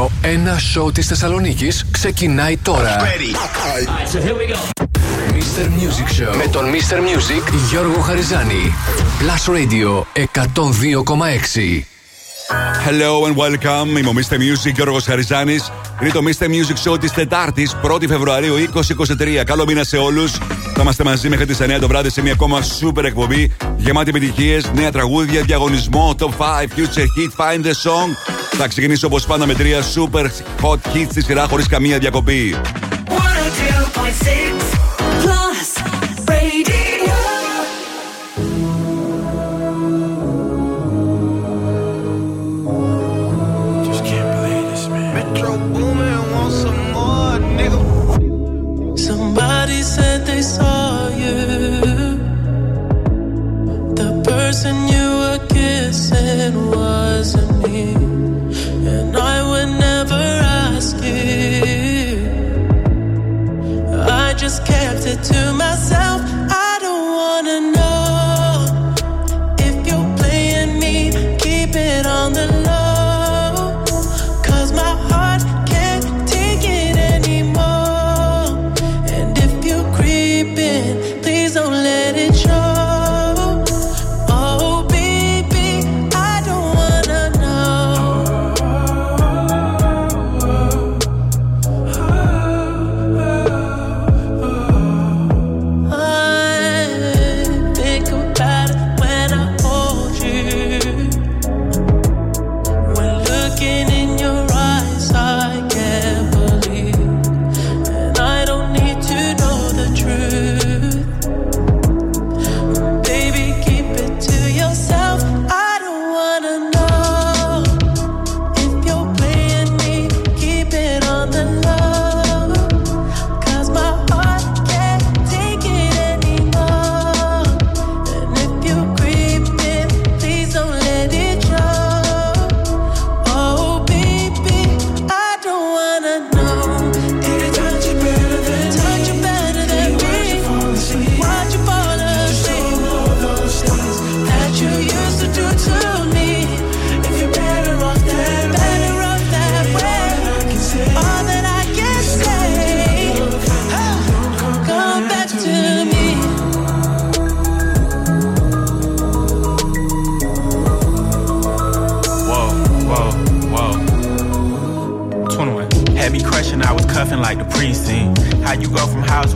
νούμερο 1 σοου της Θεσσαλονίκης ξεκινάει τώρα. So here we go. Mr. Music Show με τον Mr. Music Γιώργο Χαριζάνη. Plus Radio 102,6. Hello and welcome. Είμαι ο Mr. Music Γιώργος Χαριζάνης. Είναι το Mr. Music Show της Τετάρτης, 1η Φεβρουαρίου 2023. Καλό μήνα σε όλους. Θα είμαστε μαζί μέχρι τις 9 το βράδυ σε μια ακόμα super εκπομπή γεμάτη επιτυχίες, νέα τραγούδια, διαγωνισμό, top 5, future hit, find the song. Θα ξεκινήσω όπως πάντα με τρία super hot hits στη σειρά χωρίς καμία διακοπή. 102.6 Plus Radio. Just can't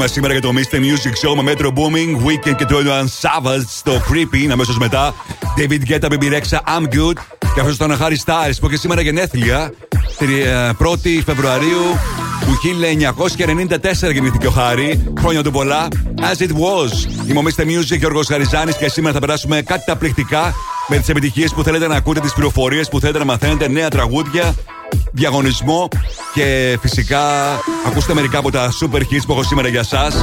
Σήμερα για το Mr. Music Show με Metro Booming, Weekend και 21 Savage στο Creepy. Αμέσως μετά David Guetta, Baby Rexha, I'm Good. Και αυτός ήταν ο Harry Styles που έχει σήμερα γενέθλια. 1η ε, Φεβρουαρίου του 1994 γεννήθηκε ο Χάρη. Χρόνια του πολλά. As it was. Είμαι ο Mr. Music Γιώργος Χαριζάνης και σήμερα θα περάσουμε κάτι τα πληκτικά με τις επιτυχίες που θέλετε να ακούτε, τις πληροφορίες που θέλετε να μαθαίνετε, νέα τραγούδια, διαγωνισμό και φυσικά ακούστε μερικά από τα super hits που έχω σήμερα για σας.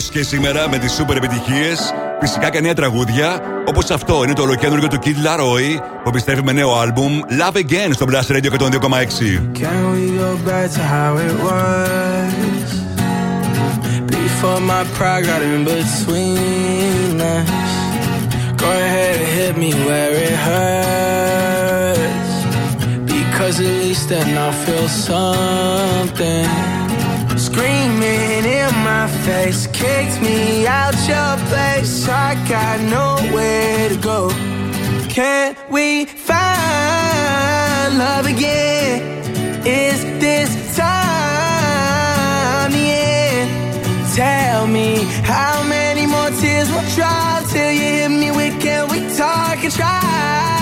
Και σήμερα με τι σούπερ επιτυχίε. Φυσικά και νέα τραγούδια. Όπω αυτό είναι το ολοκέντρο του Kid Laroi που επιστρέφει με νέο άλμπουμ Love Again στο Blast Radio 102,6. Before my pride got in between us. Go ahead and hit me where it hurts. Because at least then I'll feel something. Screaming in my Kicked me out your place. I got nowhere to go. Can we find love again? Is this time the end? Tell me how many more tears will dry till you hit me with. Can we talk and try?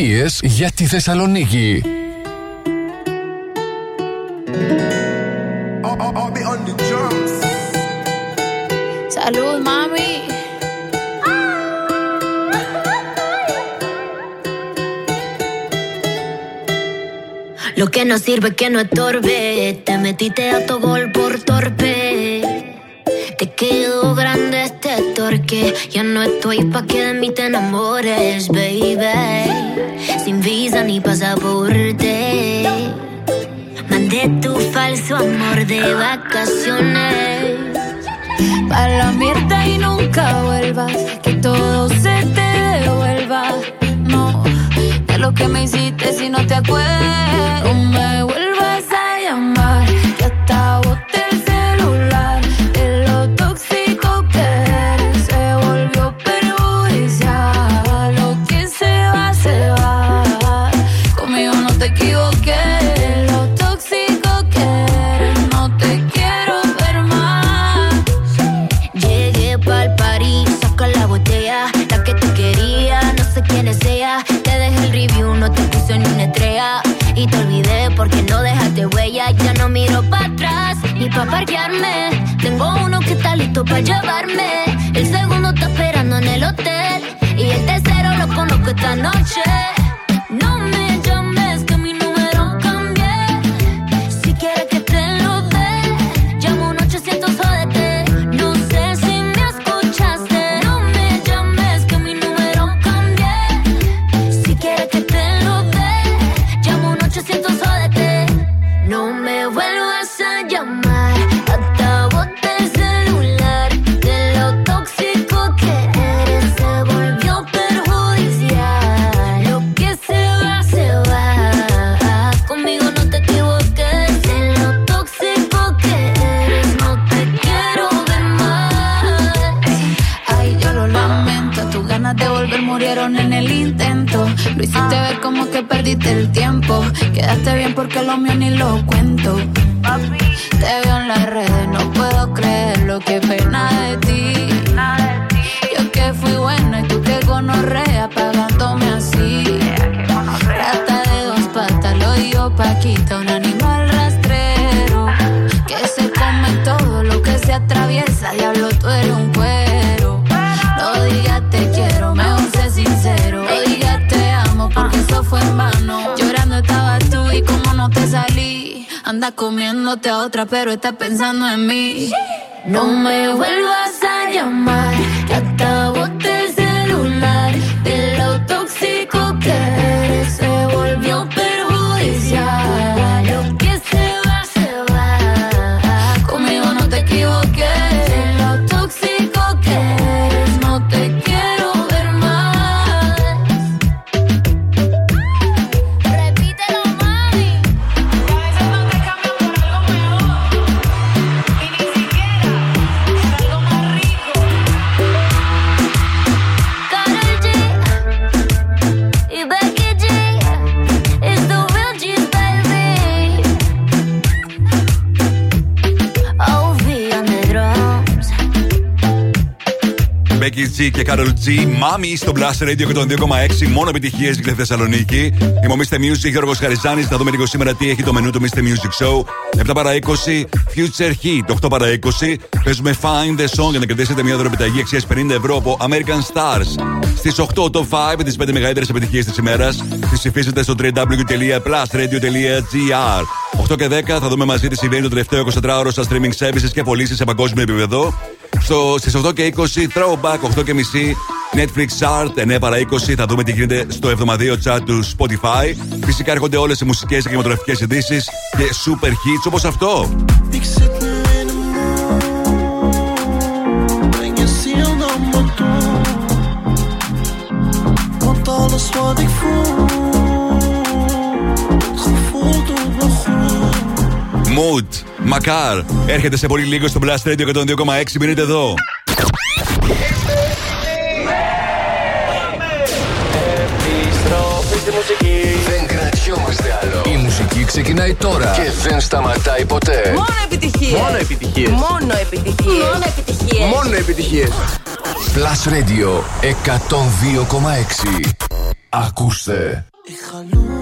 επιτυχίες για τη Θεσσαλονίκη. Salud, mami. Lo que no sirve que no estorbe. Te metiste a tu gol por torpe. Te quedó grande este torque. Ya no estoy pa' que de mí te enamores, baby. Ni pasaporte. Mandé tu falso amor de vacaciones. Pa' la mierda y nunca vuelvas. Que todo se te devuelva. No, de lo que me hiciste si no te acuerdas. Perdiste el tiempo. Quedaste bien porque lo mío ni lo cuento. Te veo en las redes, no puedo creerlo. Qué pena de ti. Yo que fui buena y tú que gonorrea pagándome así. Rata de dos patas, lo digo Paquita, un animal rastrero. Que se come todo lo que se atraviesa. Diablo, tú eres un Anda comiéndote a otra, pero estás pensando en mí. No me vuelvas a llamar, que hasta G και Carol G. Μάμι στο Blast Radio και τον 2,6. Μόνο επιτυχίες για τη Θεσσαλονίκη. Είμαι ο Mr. Music, Γιώργος Χαριζάνης. Θα δούμε λίγο σήμερα τι έχει το μενού του Mr. Music Show. 7 παρα 20, Future Heat. 8 παρα 20. Παίζουμε Find the Song για να κερδίσετε μια δωρεπιταγή αξίας 50 ευρώ από American Stars. Στις 8 top 5 τις 5 μεγαλύτερες επιτυχίες της ημέρας. Τις ψηφίζετε στο www.plusradio.gr. 8 και 10 θα δούμε μαζί τι συμβαίνει το τελευταίο 24ωρο στα streaming services και πωλήσεις σε παγκόσμιο επίπεδο. Στο, στις 8 και 20 Throwback, 8 και μισή Netflix Chart, 9 παρα 20 θα δούμε τι γίνεται στο 72 chart του Spotify. Φυσικά έρχονται όλες οι μουσικές και κινηματογραφικές ειδήσεις και super hits όπως αυτό. Ik zit nu Mood, Μακάρ, έρχεται σε πολύ λίγο στο Blast Radio 102,6. Μείνετε εδώ. Επιστροφή στη μουσική. Δεν κρατιόμαστε χρειαζόμαστε άλλο. Η μουσική ξεκινάει τώρα και δεν σταματάει ποτέ. Μόνο επιτυχίες. Μόνο επιτυχίες. Μόνο επιτυχίες. Μόνο επιτυχίες. Μόνο επιτυχίες. Plus Radio 102,6. Ακούστε. Combien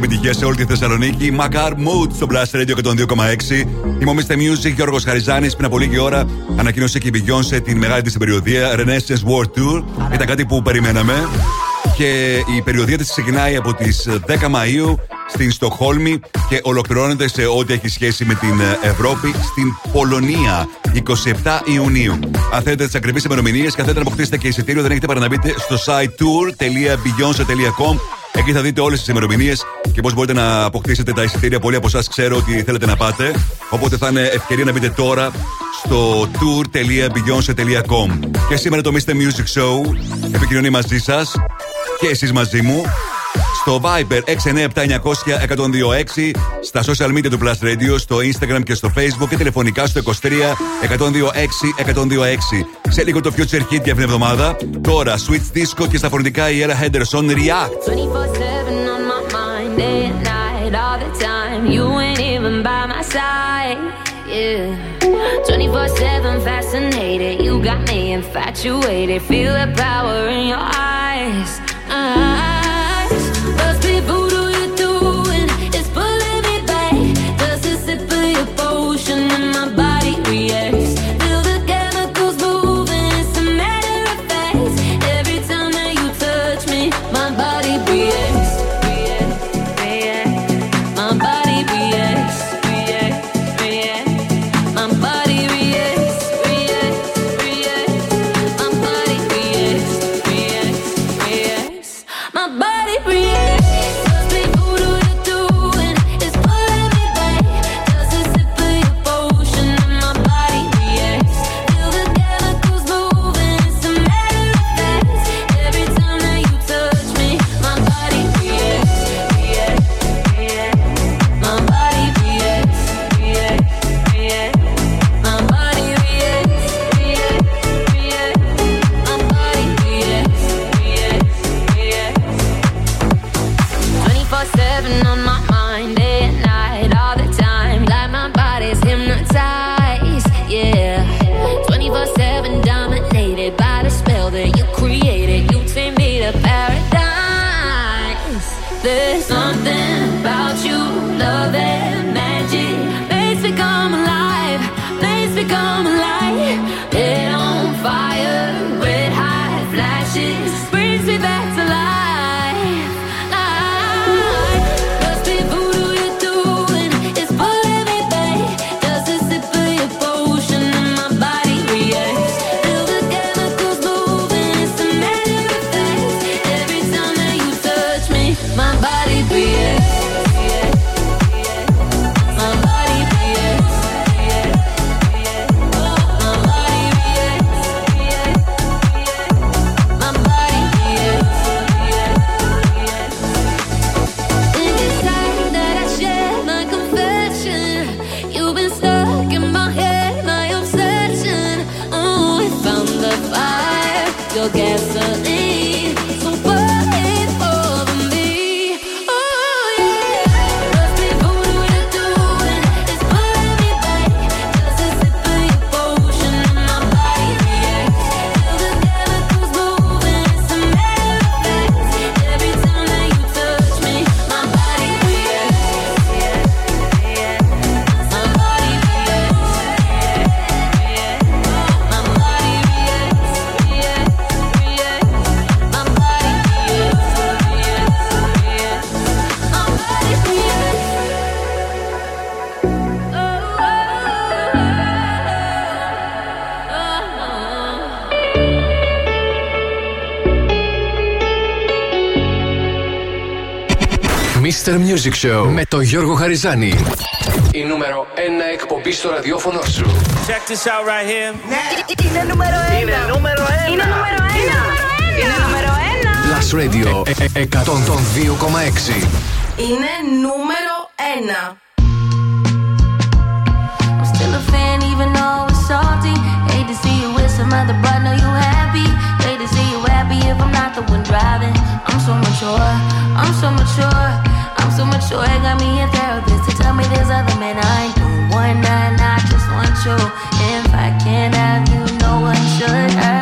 που το κάναμε μαζί επιτυχία σε όλη τη Θεσσαλονίκη. Macar Mood στο Blast Radio και τον 2,6. Είμαι ο Mr. Music Γιώργος Χαριζάνης. Πριν από λίγη ώρα ανακοίνωσε και η Beyoncé την μεγάλη της περιοδία Renaissance World Tour. Ήταν κάτι που περιμέναμε. Και η περιοδία της ξεκινάει από τις 10 Μαου στην Στοχόλμη και ολοκληρώνεται σε ό,τι έχει σχέση με την Ευρώπη στην Πολωνία 27 Ιουνίου. Αν θέλετε τις ακριβείς ημερομηνίες και αν θέλετε να αποκτήσετε και εισιτήριο, δεν έχετε παρά να μπείτε στο site tour.beyonce.com Εκεί θα δείτε όλες τις ημερομηνίες και πώς μπορείτε να αποκτήσετε τα εισιτήρια. Πολλοί από εσάς ξέρω ότι θέλετε να πάτε. Οπότε θα είναι ευκαιρία να μπείτε τώρα στο tour.beyonce.com. Και σήμερα το Mr. Music Show επικοινωνεί μαζί σας και εσείς μαζί μου στο Viber 697-900-1026, στα social media του Plus Radio, στο Instagram και στο Facebook και τηλεφωνικά στο 23 126 126. Σε λίγο το Future Hit για αυτήν την εβδομάδα. Τώρα Switch Disco και στα φωνητικά η Ella Henderson React. Day and night, all the time. You ain't even by my side, yeah. 24-7 fascinated, you got me infatuated. Feel the power in your eyes. Με το Γιώργο Χαριζάνη. Η νούμερο ένα εκπομπή στο ραδιόφωνο σου. Check this out right here. Είναι νούμερο 1. Είναι νούμερο 1. Είναι νούμερο 1. Είναι νούμερο ένα. Radio 102,6. Είναι νούμερο 1. Ε, ε, I'm even though but happy to see you happy if I'm not the one driving I'm so mature, I'm so mature Sure, I got me a therapist to tell me there's other men I don't want, and I just want you. If I can't have you, no one should. I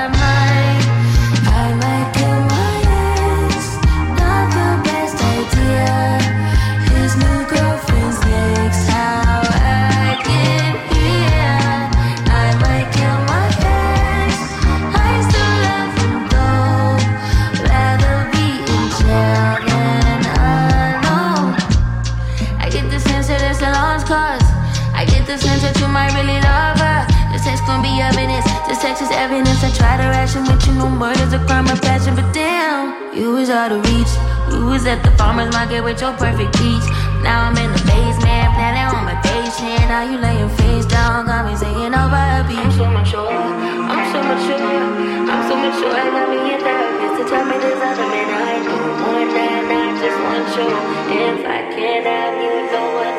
with your perfect peach. Now I'm in the basement, planning on my. Now you face down, got me singing over a beat. I'm so mature, I'm so mature, I'm so mature. I got me a therapist to tell me this other man I do more than I just want you. If I can't have you, know what?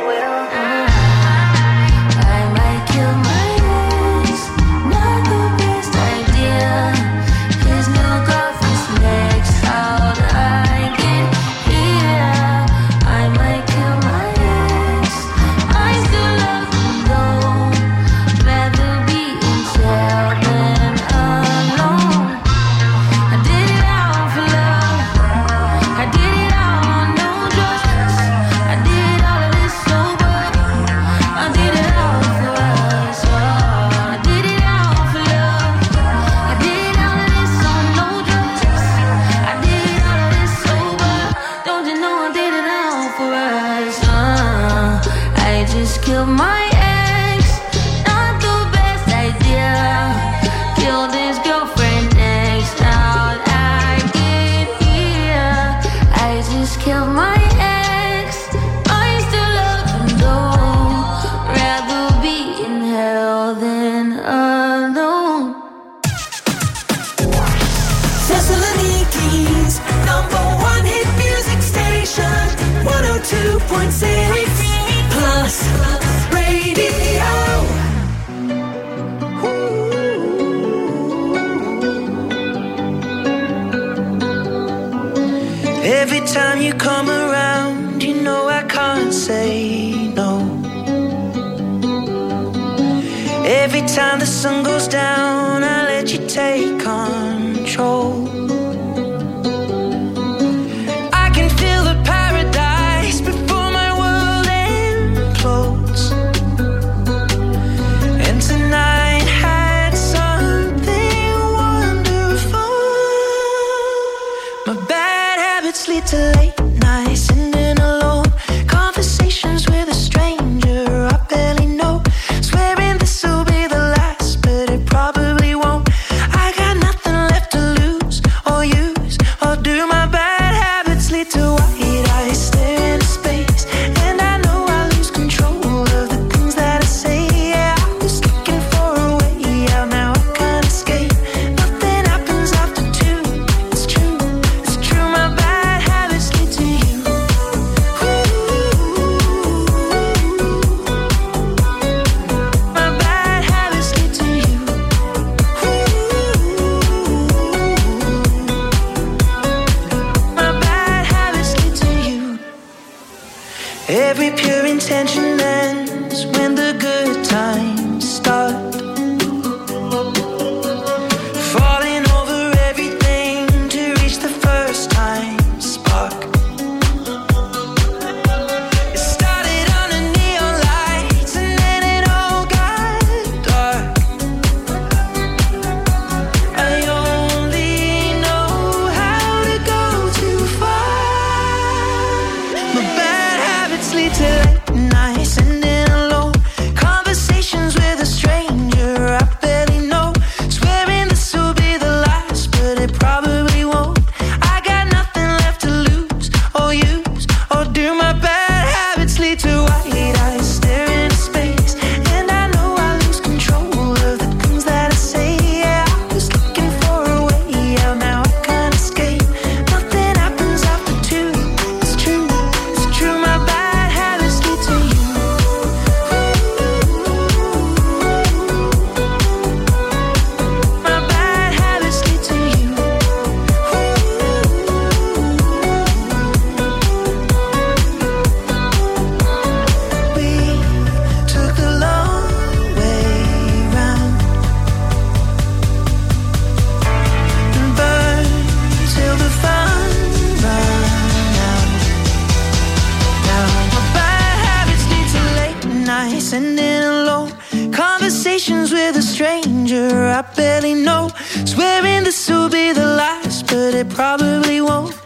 I barely know. Swearing this will be the last, but it probably won't.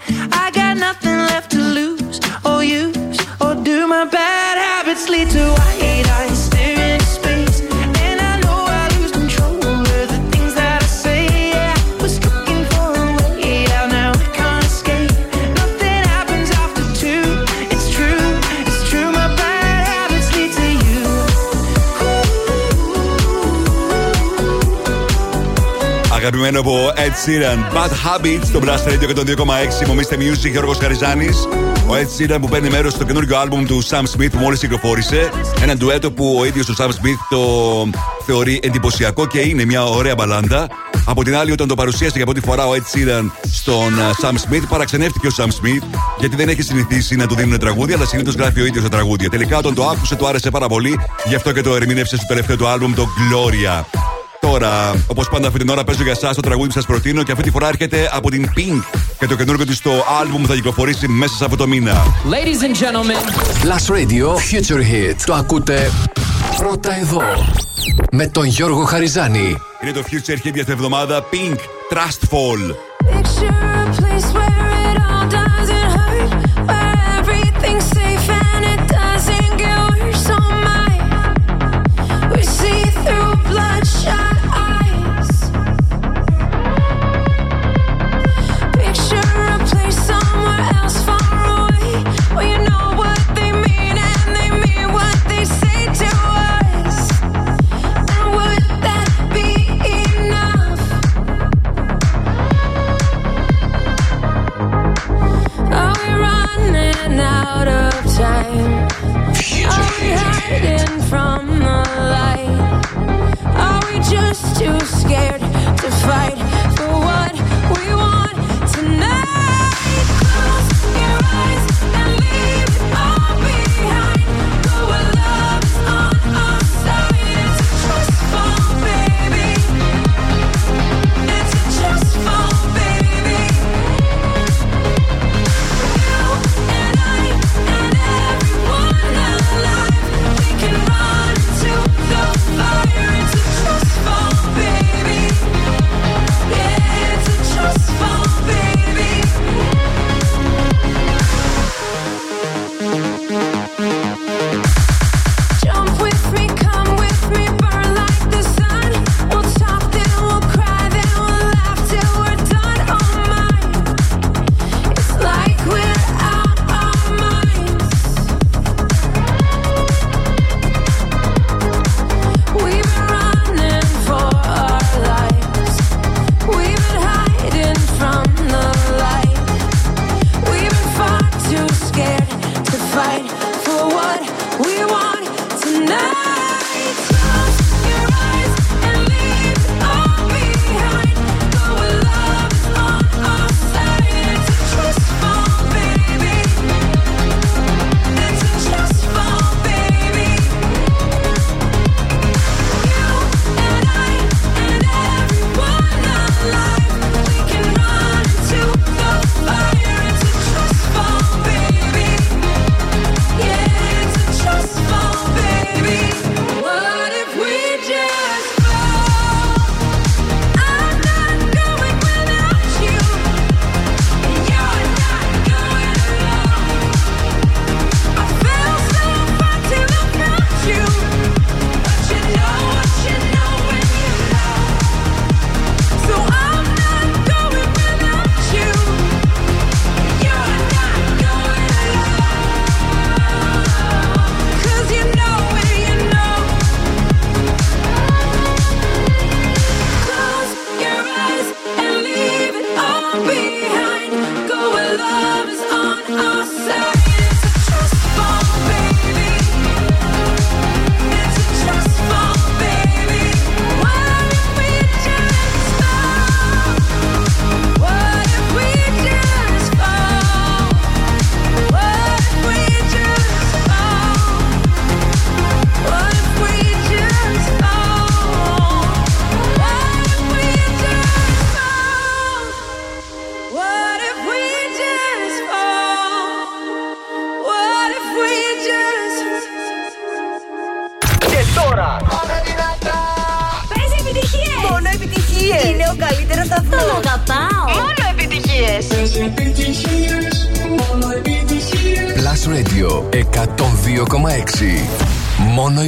Αγαπημένο από Ed Sheeran, Bad Habits, στο Blast Radio και τον 2,6. Μομίστε Music, Γιώργος Χαριζάνης. Ο Ed Sheeran που παίρνει μέρος στο καινούργιο άλμπουμ του Sam Smith που μόλις κυκλοφόρησε. Ένα ντουέτο που ο ίδιος ο Sam Smith το θεωρεί εντυπωσιακό και είναι μια ωραία μπαλάντα. Από την άλλη, όταν το παρουσίασε για πρώτη φορά ο Ed Sheeran στον uh, Sam Smith, παραξενεύτηκε ο Sam Smith γιατί δεν έχει συνηθίσει να του δίνουν τραγούδια, αλλά συνήθως γράφει ο ίδιος τα τραγούδια. Τελικά, όταν το άκουσε, του άρεσε πάρα πολύ, γι' αυτό και το ερμήνευσε στο τελευταίο του άλμπουμ, το Gloria. Τώρα, όπως πάντα αυτή την ώρα παίζω για εσάς το τραγούδι που σας προτείνω και αυτή τη φορά έρχεται από την Pink και το καινούργιο της στο άλμπουμ θα κυκλοφορήσει μέσα σε αυτό το μήνα. Ladies and gentlemen, Plus Radio Future Hit. Το ακούτε πρώτα εδώ. Με τον Γιώργο Χαριζάνη. Είναι το Future Hit για την εβδομάδα Pink Trust Fall. Picture a place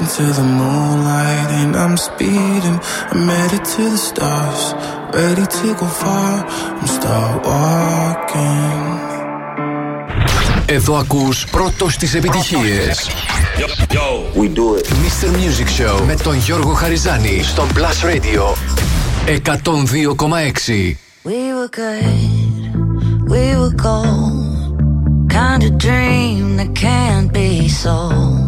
Racing to the moonlight and I'm speeding. I'm headed to the stars, ready to go far. I'm start walking. Εδώ ακούς πρώτος τις επιτυχίες. We do it. Mr. Music Show με τον Γιώργο Χαριζάνη στον Plus Radio 102,6. We were good, we were gold. Kind of dream that can't be sold.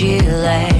you left.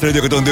Blast Radio και τον 2,6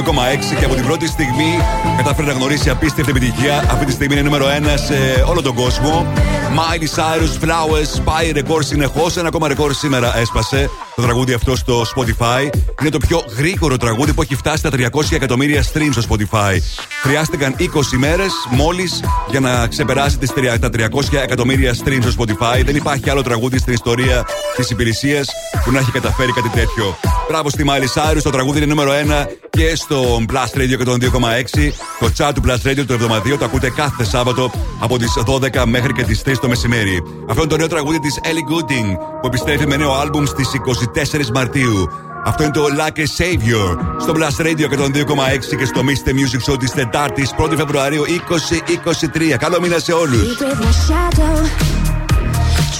και από την πρώτη στιγμή κατάφερε να γνωρίσει απίστευτη επιτυχία. Αυτή τη στιγμή είναι νούμερο 1 σε όλο τον κόσμο. Miley Cyrus Flowers πάει ρεκόρ συνεχώς. Ένα ακόμα ρεκόρ σήμερα έσπασε το τραγούδι αυτό στο Spotify. Είναι το πιο γρήγορο τραγούδι που έχει φτάσει στα 300 εκατομμύρια streams στο Spotify. Χρειάστηκαν 20 μέρες μόλις για να ξεπεράσει τις, τρια- τα 300 εκατομμύρια streams στο Spotify. Δεν υπάρχει άλλο τραγούδι στην ιστορία της υπηρεσίας που να έχει καταφέρει κάτι τέτοιο. Μπράβο στη Miley Cyrus, το τραγούδι είναι νούμερο 1 και στο Blast Radio και τον 2,6. Το chat του Blast Radio το εβδομαδίο το ακούτε κάθε Σάββατο από τις 12 μέχρι και τις 3 το μεσημέρι. Αυτό είναι το νέο τραγούδι της Ellie Goulding που επιστρέφει με νέο άλμπουμ στις 24 Μαρτίου. Αυτό είναι το Like a Savior στο Blast Radio και τον 2,6 και στο Mr. Music Show της Τετάρτης 1η Φεβρουαρίου 2023. Καλό μήνα σε όλους. With my shadow,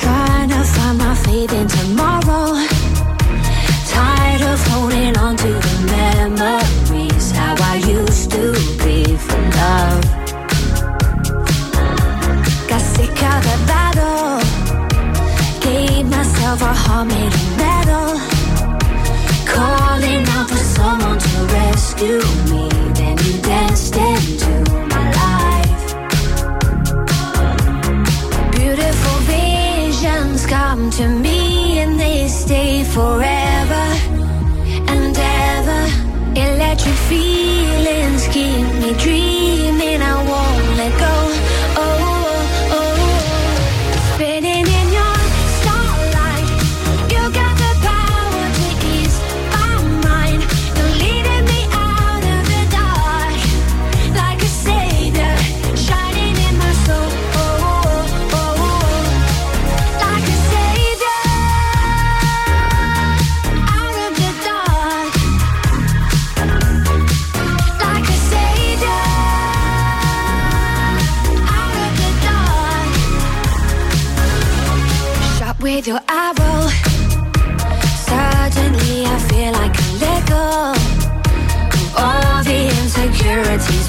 trying to find my faith in tomorrow. Holding on to the memories, how I used to be from love. Got sick of the battle, gave myself a heart made of metal. Calling out for someone to rescue me, then you danced into my life. Beautiful visions come to me and they stay forever. Electric feelings keep me dreaming. I won't let go. Oh,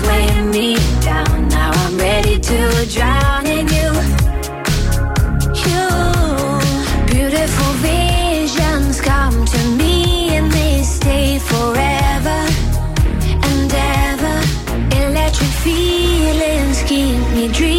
weighing me down. Now I'm ready to drown in you. You, beautiful visions come to me and they stay forever and ever. Electric feelings keep me dreaming.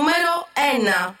现在。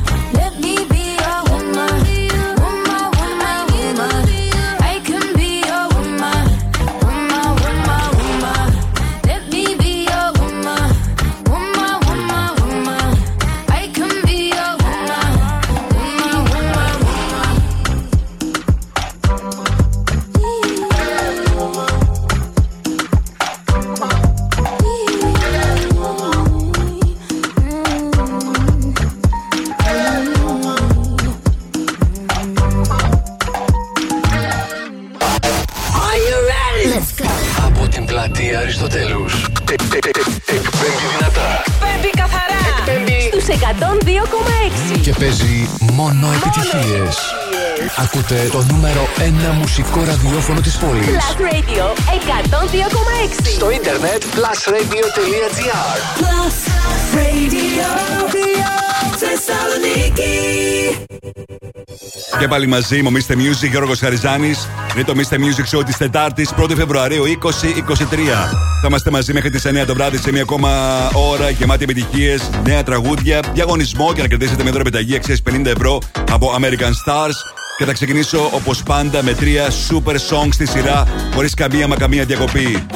Radio 102,6. Στο ίντερνετ plusradio.gr Plus Radio. Θεσσαλονίκη. Και πάλι μαζί μου, Mr. Music, Γιώργος Χαριζάνης. Είναι το Mr. Music Show της Τετάρτης, 1η Φεβρουαρίου 2023. Θα είμαστε μαζί μέχρι τις 9 το βράδυ σε μια ακόμα ώρα γεμάτη επιτυχίες, νέα τραγούδια, διαγωνισμό και να κερδίσετε μια δωρεπιταγή αξίας 50 ευρώ από American Stars. Και θα ξεκινήσω όπως πάντα με τρία super songs στη σειρά, χωρίς καμία μα καμία διακοπή. 102.6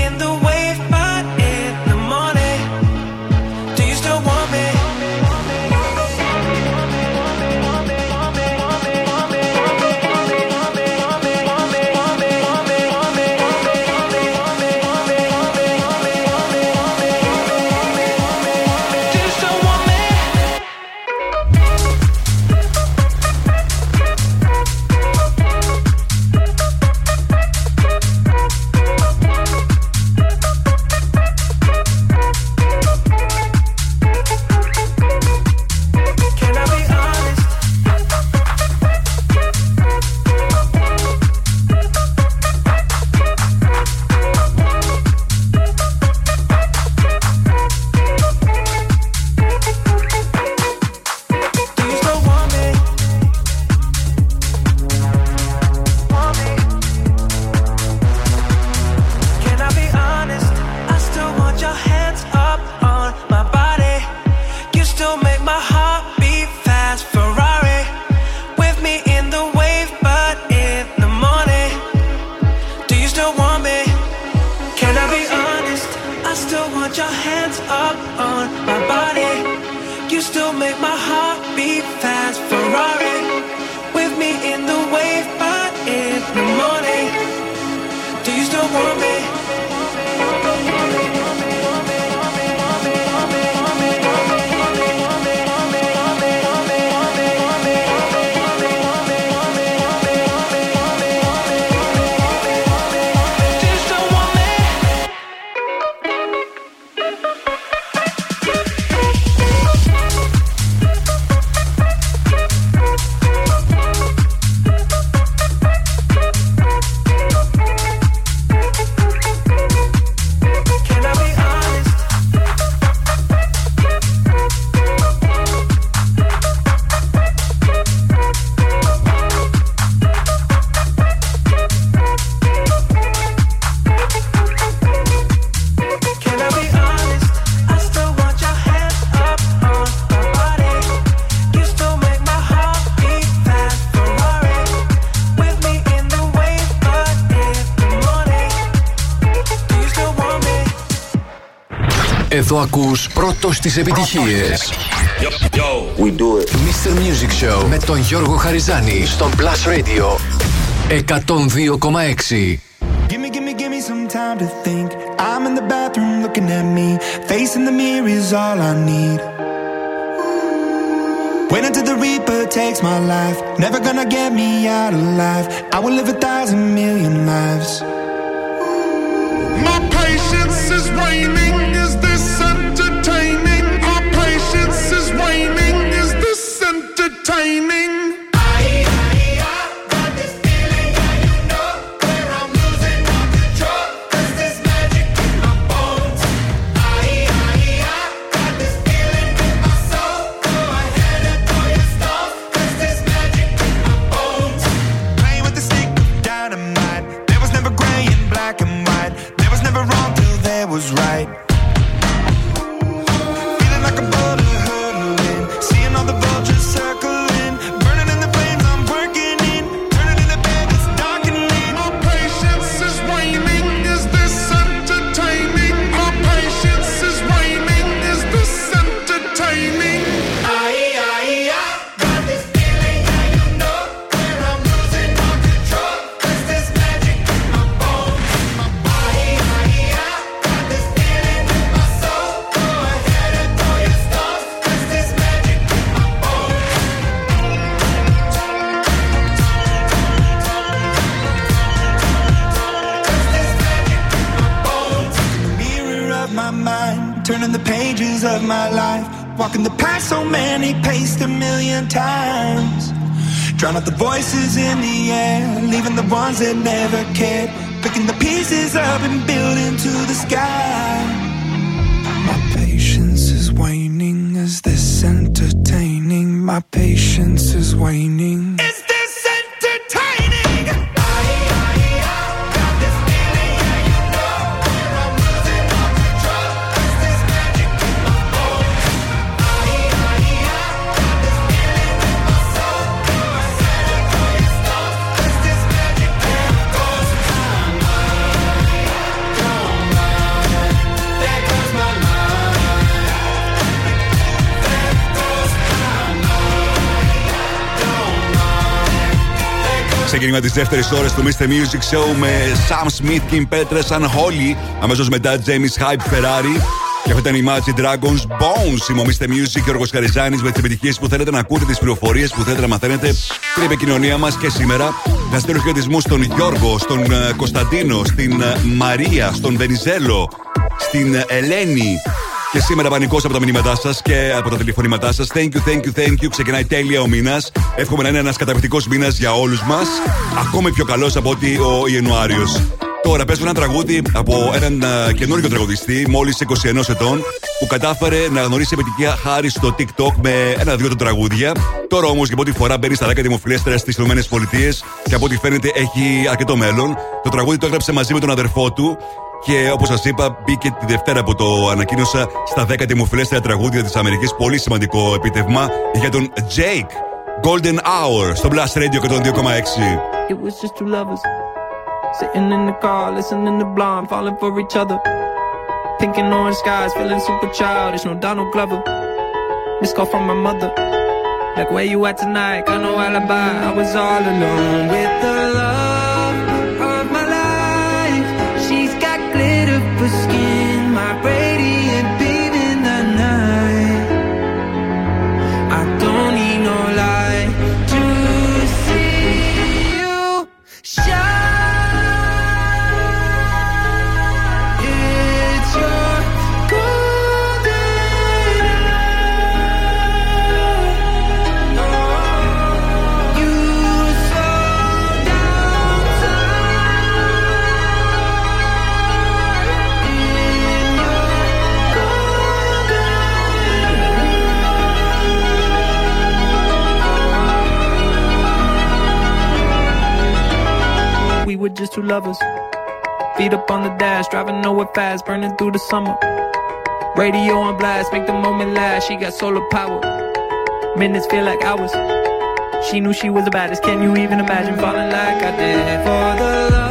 το ακούς πρώτο στις επιτυχίες. Yo, yo, we do it. Mr. Music Show με τον Γιώργο Χαριζάνη στον Plus Radio 102,6. Gimme, gimme, gimme some time to think. I'm in the bathroom looking at me. Facing the mirror is all I need. Wait until the Reaper takes my life. Never gonna get me out alive. I will live a thousand million lives. Δεύτερη ώρα του Mr. Music Show με Sam Smith, Kim Petras, An Holly. Αμέσως μετά James Hype Ferrari. Και αυτό ήταν η Magic Dragons Bones. Είμαι ο Mr. Music και ο Γιώργος Καριζάνης με τις επιτυχίες που θέλετε να ακούτε, τις πληροφορίες που θέλετε να μαθαίνετε στην επικοινωνία μας και σήμερα. Να στείλω χαιρετισμούς στον Γιώργο, στον ε, Κωνσταντίνο, στην ε, Μαρία, στον Βενιζέλο, στην ε, Ελένη, και σήμερα πανικός από τα μηνύματά σας και από τα τηλεφωνήματά σας. Thank you, thank you, thank you. Ξεκινάει τέλεια ο μήνας. Εύχομαι να είναι ένας καταπληκτικός μήνας για όλους μας. Ακόμη πιο καλός από ότι ο Ιανουάριος. Τώρα παίζω ένα τραγούδι από έναν α, καινούριο τραγουδιστή, μόλις 21 ετών, που κατάφερε να γνωρίσει επιτυχία χάρη στο TikTok με ένα-δύο του τραγούδια. Τώρα όμως για πρώτη φορά μπαίνει στα 10 δημοφιλέστερα στις ΗΠΑ και από ό,τι φαίνεται έχει αρκετό μέλλον. Το τραγούδι το έγραψε μαζί με τον αδερφό του και όπως σας είπα, μπήκε τη Δευτέρα που το ανακοίνωσα στα 10 δημοφιλέστερα τραγούδια της Αμερικής. Πολύ σημαντικό επίτευγμα για τον Jake. Golden Hour στο Blast Radio 102,6. It was just two lovers sitting in the car, listening to Blonde, falling for each other. Pink and orange skies, feeling super childish. No Donald Glover. Missed call from my mother. Like where you at tonight? Got no alibi. I was all alone with the love Just two lovers. Feet up on the dash, driving nowhere fast, burning through the summer. Radio on blast, make the moment last. She got solar power. Minutes feel like hours. She knew she was the baddest. Can you even imagine falling like I did? For the love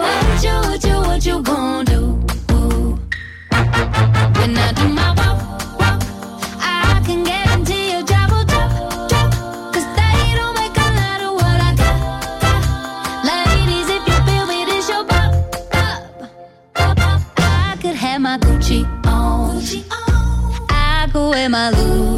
what you, what you do? When I do my walk, walk, I can your they don't make a lot of what I got. Ladies, if you feel me, this your pop, pop, I could have my Gucci on. Gucci on. I go wear my Louis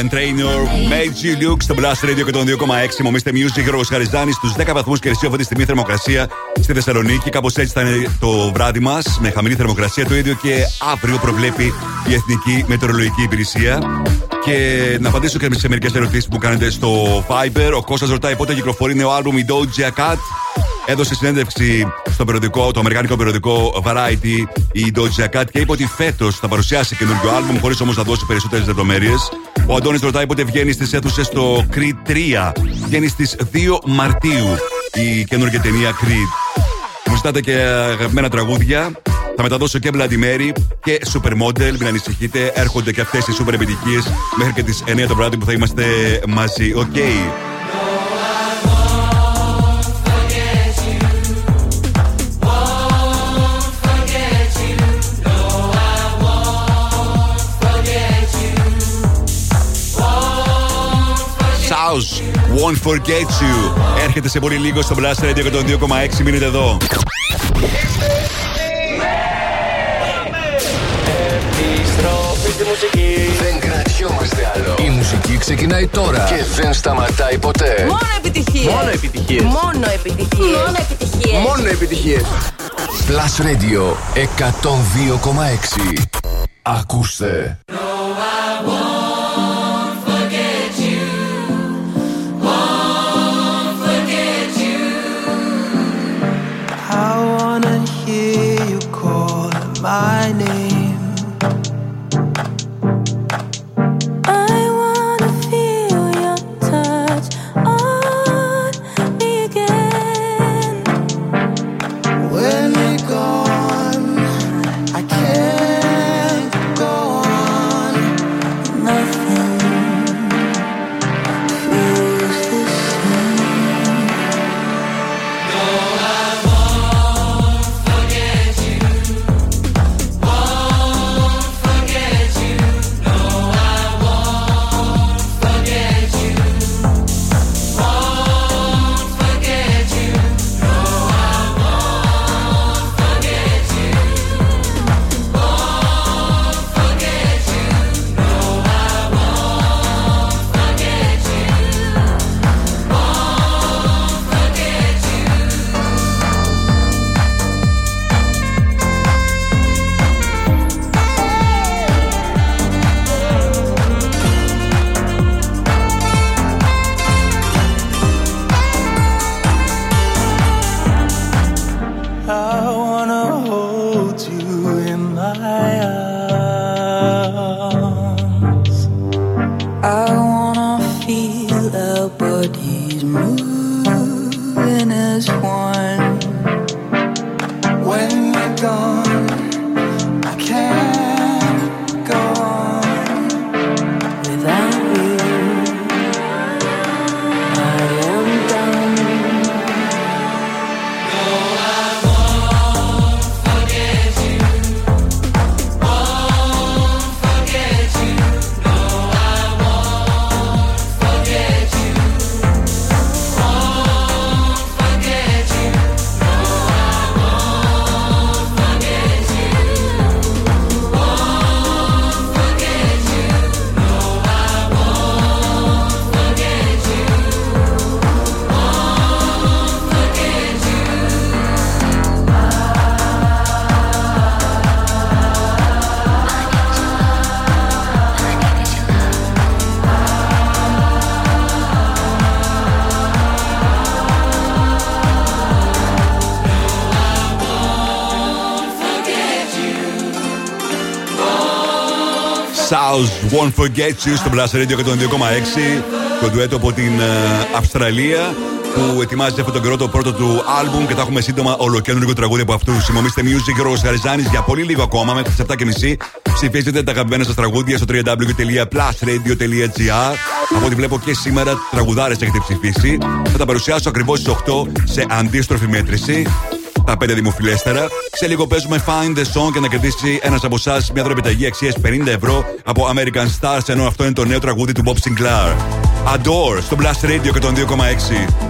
Megan Trainor, Made You Look στο Blast Radio και τον 2,6. Μομίστε Music, Γιώργος Χαριζάνης στους 10 βαθμούς Κελσίου αυτή τη στιγμή θερμοκρασία στη Θεσσαλονίκη. Κάπως έτσι θα είναι το βράδυ μας με χαμηλή θερμοκρασία. Το ίδιο και αύριο προβλέπει η Εθνική Μετεωρολογική Υπηρεσία. Και να απαντήσω και σε μερικές ερωτήσεις που μου κάνετε στο Viber. Ο Κώστας ρωτάει πότε κυκλοφορεί νέο άλμπουμ η Doja Cat. Έδωσε συνέντευξη στο περιοδικό, το αμερικάνικο περιοδικό Variety η Doja Cat και είπε ότι φέτος θα παρουσιάσει καινούργιο άλμπουμ, χωρίς όμως να δώσει περισσότερες λεπτομέρειες. Ο Αντώνης ρωτάει πότε βγαίνει στις αίθουσες το Creed 3. Βγαίνει στις 2 Μαρτίου η καινούργια ταινία Creed. Μου ζητάτε και αγαπημένα τραγούδια. Θα μεταδώσω και Bloody Mary και Supermodel. Μην ανησυχείτε, έρχονται και αυτές οι super επιτυχίες μέχρι και τις 9 το βράδυ που θα είμαστε μαζί. Οκ. South, Won't Forget You. Έρχεται σε πολύ λίγο στο Blast Radio και τον 2,6. Μείνετε εδώ. Επιστροφή στη μουσική. Δεν κρατιόμαστε άλλο. Η μουσική ξεκινάει τώρα και δεν σταματάει ποτέ. Μόνο επιτυχίες. Μόνο επιτυχίες. Μόνο επιτυχίες. Μόνο επιτυχίες. Μόνο επιτυχίες. Plus Radio 102,6. Ακούστε. I South Won't Forget You στο Blast Radio 102,6. Το ντουέτο από την ε, Αυστραλία που ετοιμάζει αυτόν τον καιρό το πρώτο του άλμπουμ και θα έχουμε σύντομα ολοκένουργιο τραγούδι από αυτούς. Συμμομίστε Music ο Γαριζάνη για πολύ λίγο ακόμα μέχρι τις 7.30. Ψηφίστε τα αγαπημένα σας τραγούδια στο www.plusradio.gr. Από ό,τι βλέπω και σήμερα τραγουδάρες έχετε ψηφίσει. Θα τα παρουσιάσω ακριβώς στις 8 σε αντίστροφη μέτρηση τα πέντε δημοφιλέστερα. Σε λίγο παίζουμε Find the Song και να κερδίσει ένας από εσάς μια δωρεπιταγή αξίας 50 ευρώ από American Stars, ενώ αυτό είναι το νέο τραγούδι του Bob Sinclair. Adore στο Blast Radio και τον 2,6.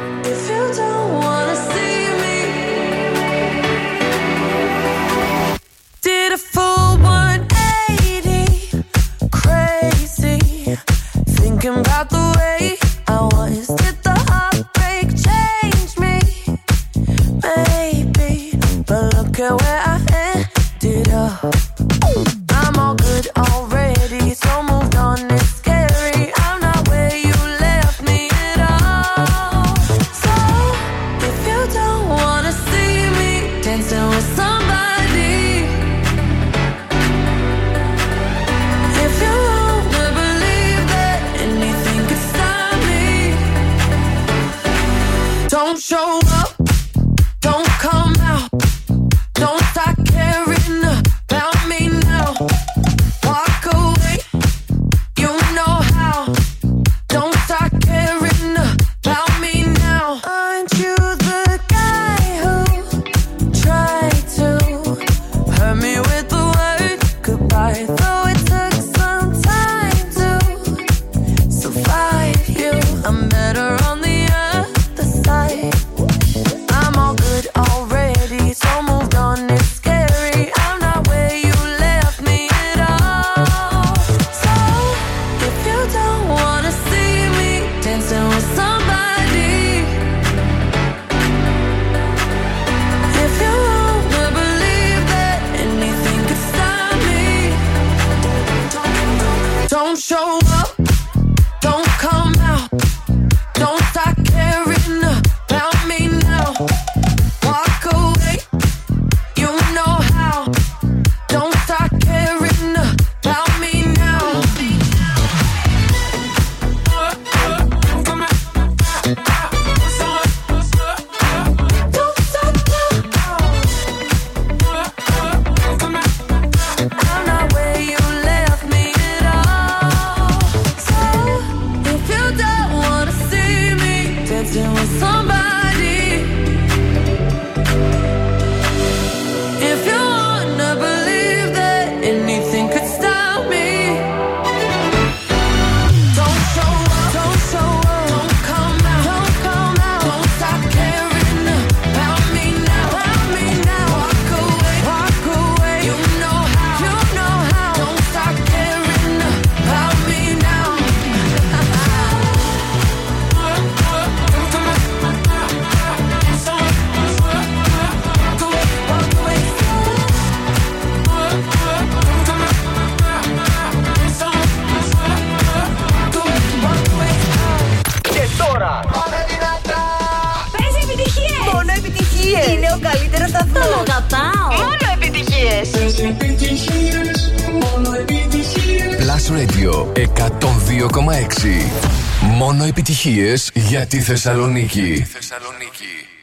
Μόνο επιτυχίες για τη Θεσσαλονίκη. Love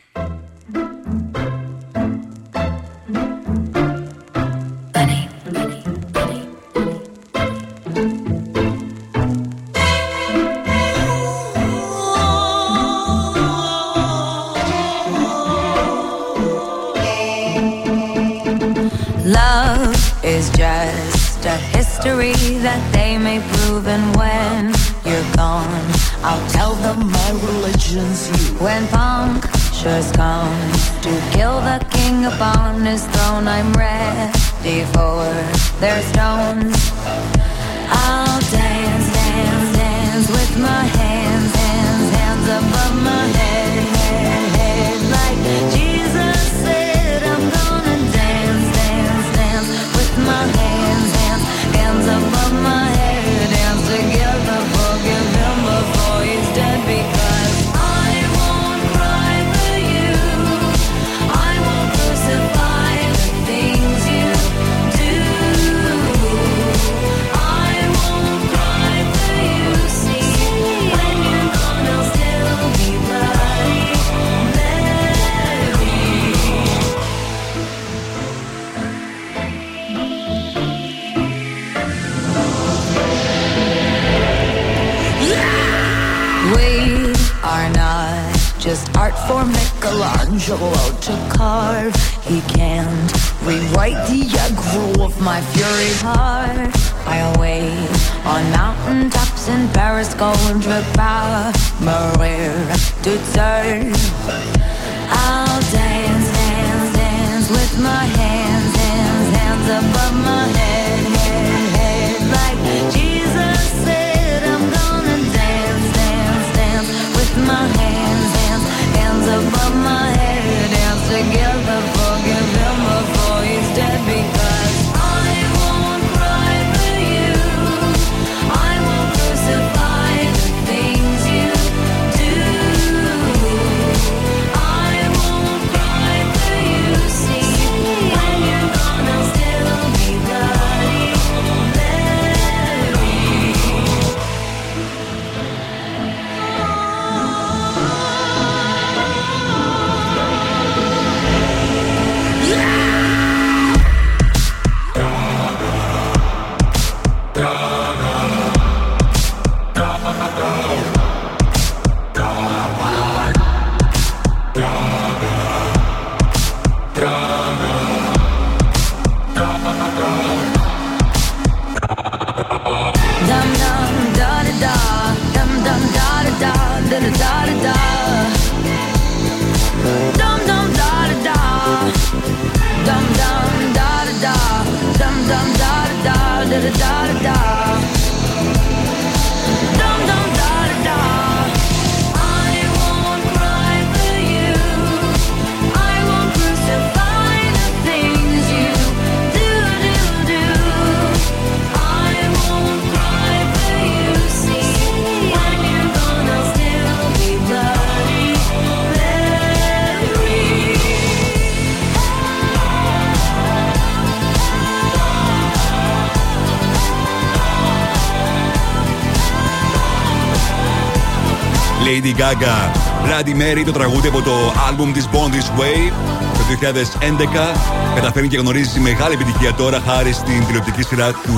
Gaga. Bloody Mary, το τραγούδι από το album της Bond This Way το 2011. Καταφέρνει και γνωρίζει μεγάλη επιτυχία τώρα χάρη στην τηλεοπτική σειρά του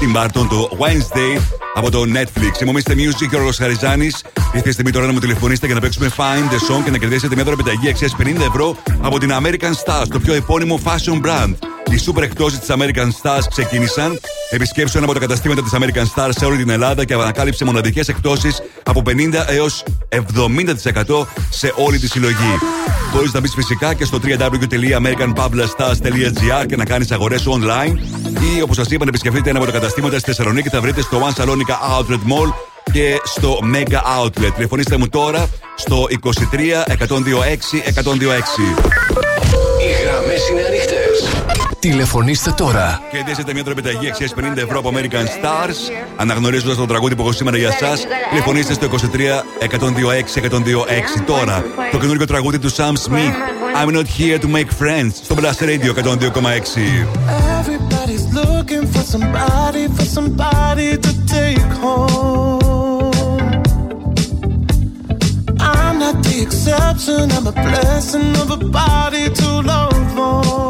Tim Burton, το Wednesday από το Netflix. Είμαι ο Mr. Music και ο Χαριζάνης. Ήρθε η στιγμή τώρα να μου τηλεφωνήσετε για να παίξουμε Find the Song και να κερδίσετε μια δωρεπιταγή αξίας 50 ευρώ από την American Stars, το πιο επώνυμο fashion brand. Οι super εκτόσει της American Stars ξεκίνησαν. Επισκέψτε ένα από τα καταστήματα της American Stars σε όλη την Ελλάδα και ανακάλυψε μοναδικές εκτόσει από 50 έως 70% σε όλη τη συλλογή. Μπορείς να μπεις φυσικά και στο www.americanpavlastars.gr και να κάνεις αγορές online ή όπως σας είπα να επισκεφτείτε ένα από τα καταστήματα στη Θεσσαλονίκη θα βρείτε στο One Salonica Outlet Mall και στο Mega Outlet. Τηλεφωνήστε μου τώρα στο 23 126 126. Οι γραμμές είναι ανοιχτές. Τηλεφωνήστε τώρα. Και δέσετε μια τροπεταγή αξία 50 ευρώ από American Stars. Αναγνωρίζοντα το τραγούδι που έχω σήμερα για εσά, τηλεφωνήστε στο 23 126 126 τώρα. Το καινούργιο τραγούδι του Sam Smith. I'm not here to make friends. Στο Blast Radio 102,6. Everybody's looking for somebody, for somebody to take home. I'm not the exception, I'm a blessing of a body to love on.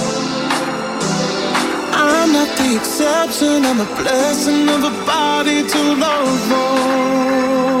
The exception, I'm a blessing of a body to love on.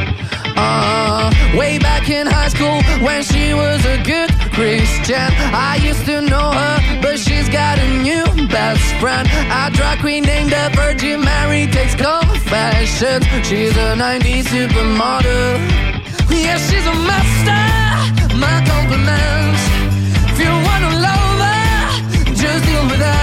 Uh, way back in high school when she was a good Christian, I used to know her, but she's got a new best friend. A drag queen named the Virgin Mary takes confessions. She's a 90s supermodel. Yeah, she's a master. My compliments. If you want a lover, just deal with that.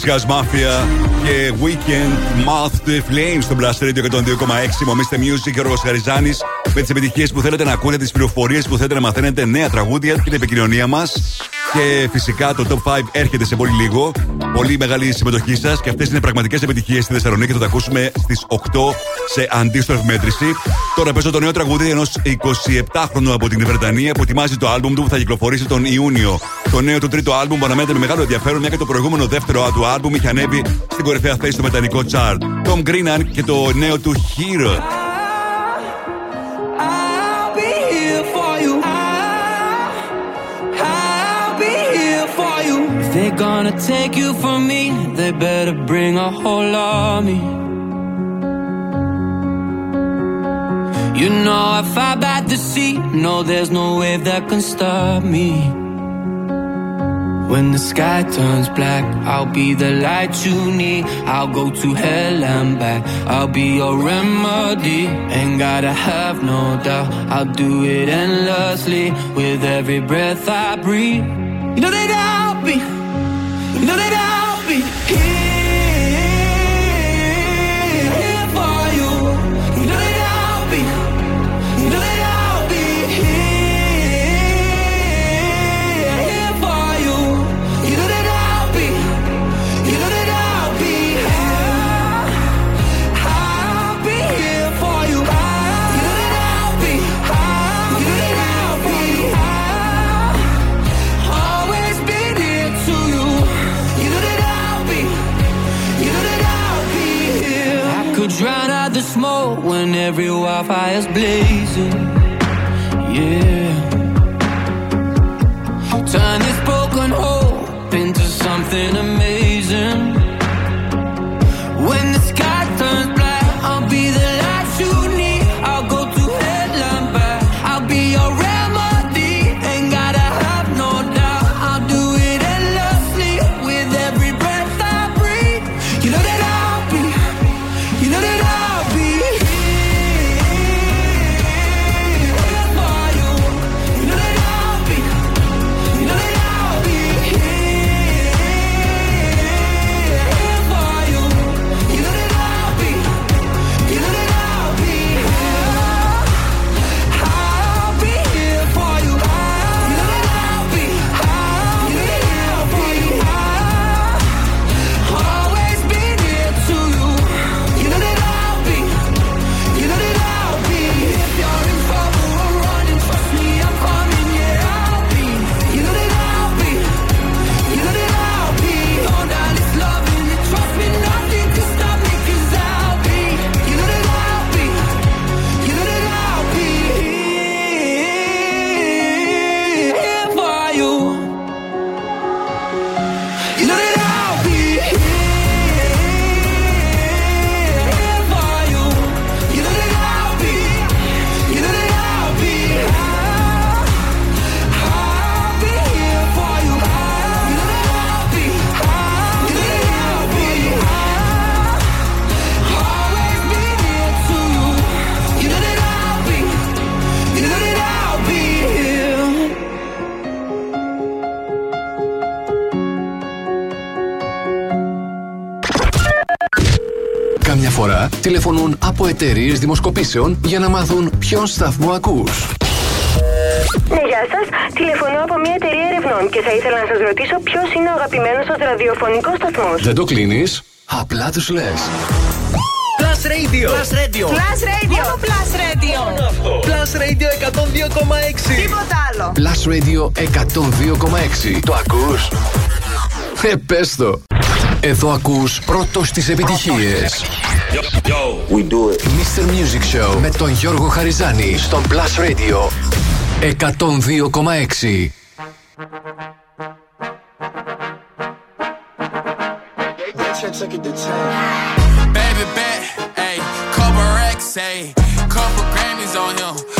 Swedish Gas Mafia και Weekend Mouth to the Flames στο Blast Radio 102,6. Μομίστε Music και ο Ρογος Χαριζάνης με τις επιτυχίες που θέλετε να ακούτε, τις πληροφορίες που θέλετε να μαθαίνετε, νέα τραγούδια και την επικοινωνία μας. Και φυσικά το Top 5 έρχεται σε πολύ λίγο. Πολύ μεγάλη συμμετοχή σας και αυτές είναι πραγματικές επιτυχίες στη Θεσσαλονίκη. Θα τα ακούσουμε στις 8 σε αντίστροφη μέτρηση. Τώρα παίζω το νέο τραγούδι ενός 27χρονου από την Βρετανία που ετοιμάζει το άλμπουμ του που θα κυκλοφορήσει τον Ιούνιο. Το νέο του τρίτο άλμπουμ που αναμένεται με μεγάλο ενδιαφέρον, μια και το προηγούμενο δεύτερο του άλμπουμ είχε ανέβει στην κορυφαία θέση στο μετανικό chart. Tom Greenan και το νέο του Hero. They're gonna take you from me, they better bring a whole army. You know, if I bat the sea, no, there's no wave that can stop me. When the sky turns black, I'll be the light you need. I'll go to hell and back. I'll be your remedy. Ain't gotta have no doubt. I'll do it endlessly with every breath I breathe. You know I'll be, you know that I'll be here, fires blazing. Yeah. Τηλεφωνούν από εταιρείες δημοσκοπήσεων για να μάθουν ποιον σταθμό ακούς. Ναι, γεια σας. Τηλεφωνώ από μια εταιρεία ερευνών και θα ήθελα να σας ρωτήσω ποιος είναι ο αγαπημένος σας ραδιοφωνικός σταθμός. Δεν το κλείνεις, απλά τους λες. Plus Radio. Plus Radio. Plus Radio. Μόνο Plus Radio. Radio. Plus Radio 102,6. Τίποτα άλλο. Plus Radio 102,6. Το ακούς; Ε, πες το. Εδώ ακούς πρώτος τις επιτυχίες. Yo, we do it. Mr. Music Show με τον Γιώργο Χαριζάνη στον Plus Radio 102,6. Baby bet, ayy, couple racks, ayy, couple Grammys on him,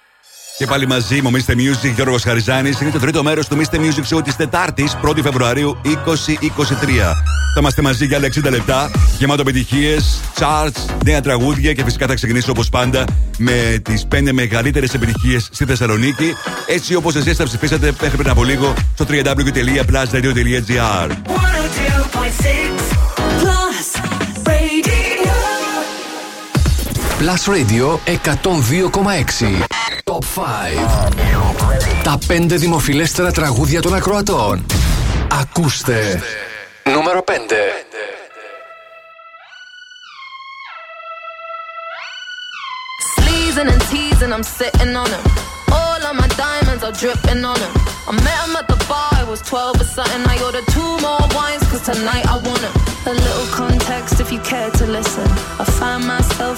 Και πάλι μαζί μου, Mr. Music, Γιώργος Χαριζάνης. Είναι το τρίτο μέρος του Mr. Music Show της Τετάρτης, 1η Φεβρουαρίου 2023. Θα είμαστε μαζί για άλλα 60 λεπτά, γεμάτο επιτυχίες, charts, νέα τραγούδια και φυσικά θα ξεκινήσω όπως πάντα με τις 5 μεγαλύτερες επιτυχίες στη Θεσσαλονίκη. Έτσι όπως εσείς θα ψηφίσατε μέχρι πριν από λίγο στο www.plusradio.gr. 102.6 Plus Radio. Plus Radio 102,6. Top 5. Τα 5 δημοφιλέστερα τραγούδια των ακροατών. Ακούστε. Νούμερο 5. Sleezing and teasing, I'm sitting on them. All on my diamonds are dripping on him. I met him at the bar, I was 12 or something. I ordered two more wines, cause tonight I want him. A little context if you care to listen. I find myself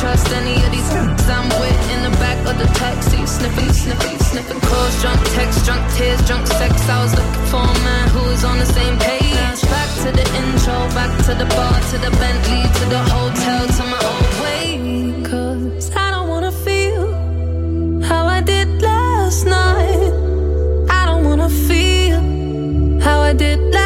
Trust any of these I'm with in the back of the taxi, sniffing, sniffing, sniffing calls, drunk texts, drunk tears, drunk sex. I was looking for a man who was on the same page. Back to the intro, back to the bar, to the Bentley, to the hotel, to my old way. Cause I don't wanna feel how I did last night. I don't wanna feel how I did last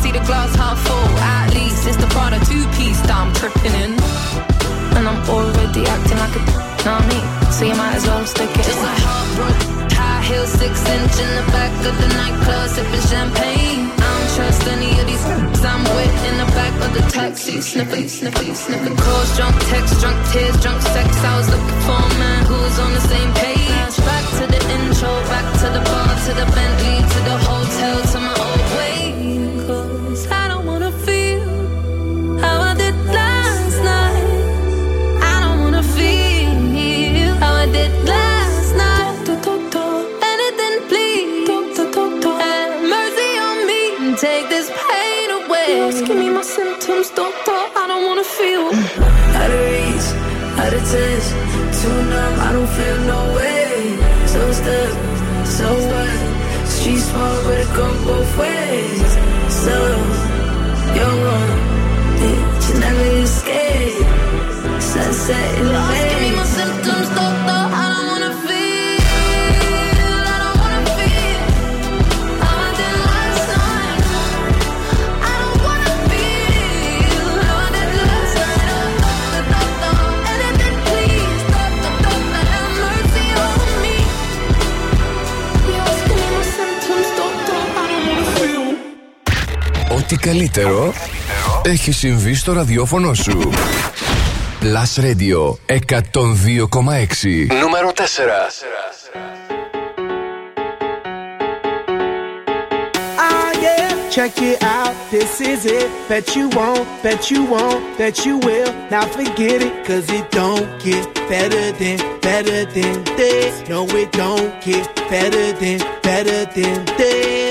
see the glass half full, at least it's the Prada two piece that I'm tripping in. And I'm already acting like a know what I mean? So you might as well stick it Just like heartbroken High heel, six inch in the back of the nightclub Sipping champagne. I don't trust any of these I'm with in the back of the taxi Sniffing, sniffing, sniffing. Calls Drunk texts, drunk tears, drunk sex. I was looking for a man who was on the same page. Back to the intro, back to the bar To the Bentley, to the hotel To my my symptoms, doctor. I don't wanna feel. Out of reach, out of touch, too numb, I don't feel no way. So stuck, so what? Street smart, but it go both ways. So, you're wrong, yeah, you never escape. Sunset in the Asking me my Ό,τι καλύτερο έχει συμβεί στο ραδιόφωνο σου. Plus Radio 102,6 Νούμερο 4 Ah, yeah, check it out. This is it. Bet you won't, bet you won't, bet you will. Now forget it, cause it don't get better than, better than this. No, it don't get better than, better than this.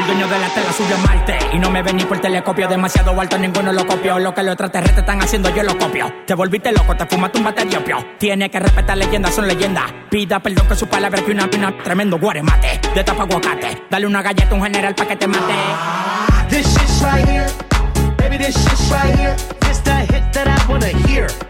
el dueño de la tela subió a Marte y no me ven ni por telescopio. Demasiado alto, ninguno lo copió. Lo que los extraterrestres están haciendo, yo lo copio. Te volviste loco, te fumaste un bate de opio. Tiene que respetar leyendas, son leyendas. Pida perdón que su palabra que una pina tremendo guaremate. De tapa aguacate. Dale una galleta a un general pa' que te mate. This shit's right here. Baby, this shit's right here. It's the hit that I wanna hear.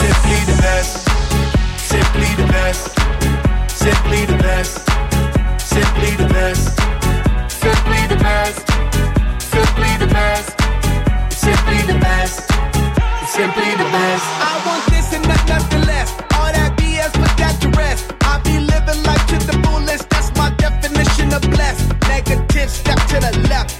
Simply the best. Simply the best. Simply the best. Simply the best. Simply the best. Simply the best. Simply the best. Simply the best. I want this and not nothing less. All that BS, put that rest. I be living life to the fullest. That's my definition of blessed. Negative, step to the left.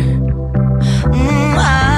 Hum. Ah.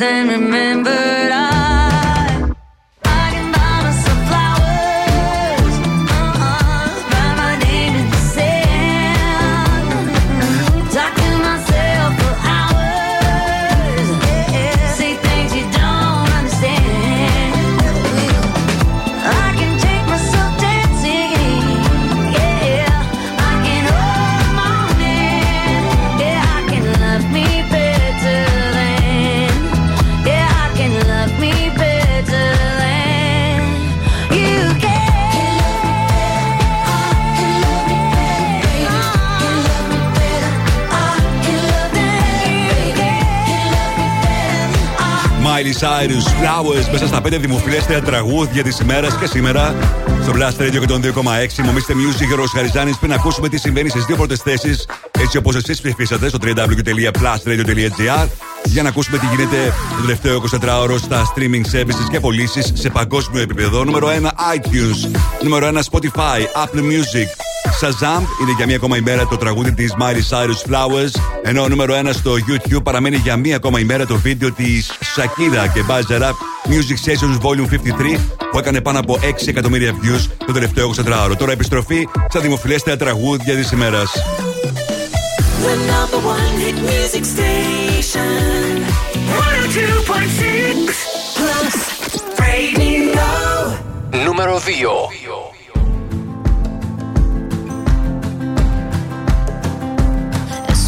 then remember Cyrus Flowers μέσα στα 5 δημοφιλέστερα τραγούδια της ημέρας και σήμερα στο Blast Radio και τον 2,6. Μομίστε Music, ο Χαριζάνης. Πριν ακούσουμε τι συμβαίνει στις δύο πρώτες θέσεις, έτσι όπως εσείς ψηφίσατε στο www.plusradio.gr για να ακούσουμε τι γίνεται το τελευταίο 24ωρο στα streaming services και πωλήσεις σε παγκόσμιο επίπεδο. Νούμερο 1 iTunes, νούμερο 1 Spotify, Apple Music, Shazam είναι για μία ακόμα ημέρα το τραγούδι της Miley Cyrus Flowers. Ενώ νούμερο 1 στο YouTube παραμένει για μία ακόμα ημέρα το βίντεο της Shakira και Buzzer Up Music Sessions Volume 53 που έκανε πάνω από 6 εκατομμύρια views το τελευταίο 24ωρο. Τώρα επιστροφή στα δημοφιλέστερα τραγούδια της ημέρας. The number one hit music station. 102.6 Plus Radio. Νούμερο 2.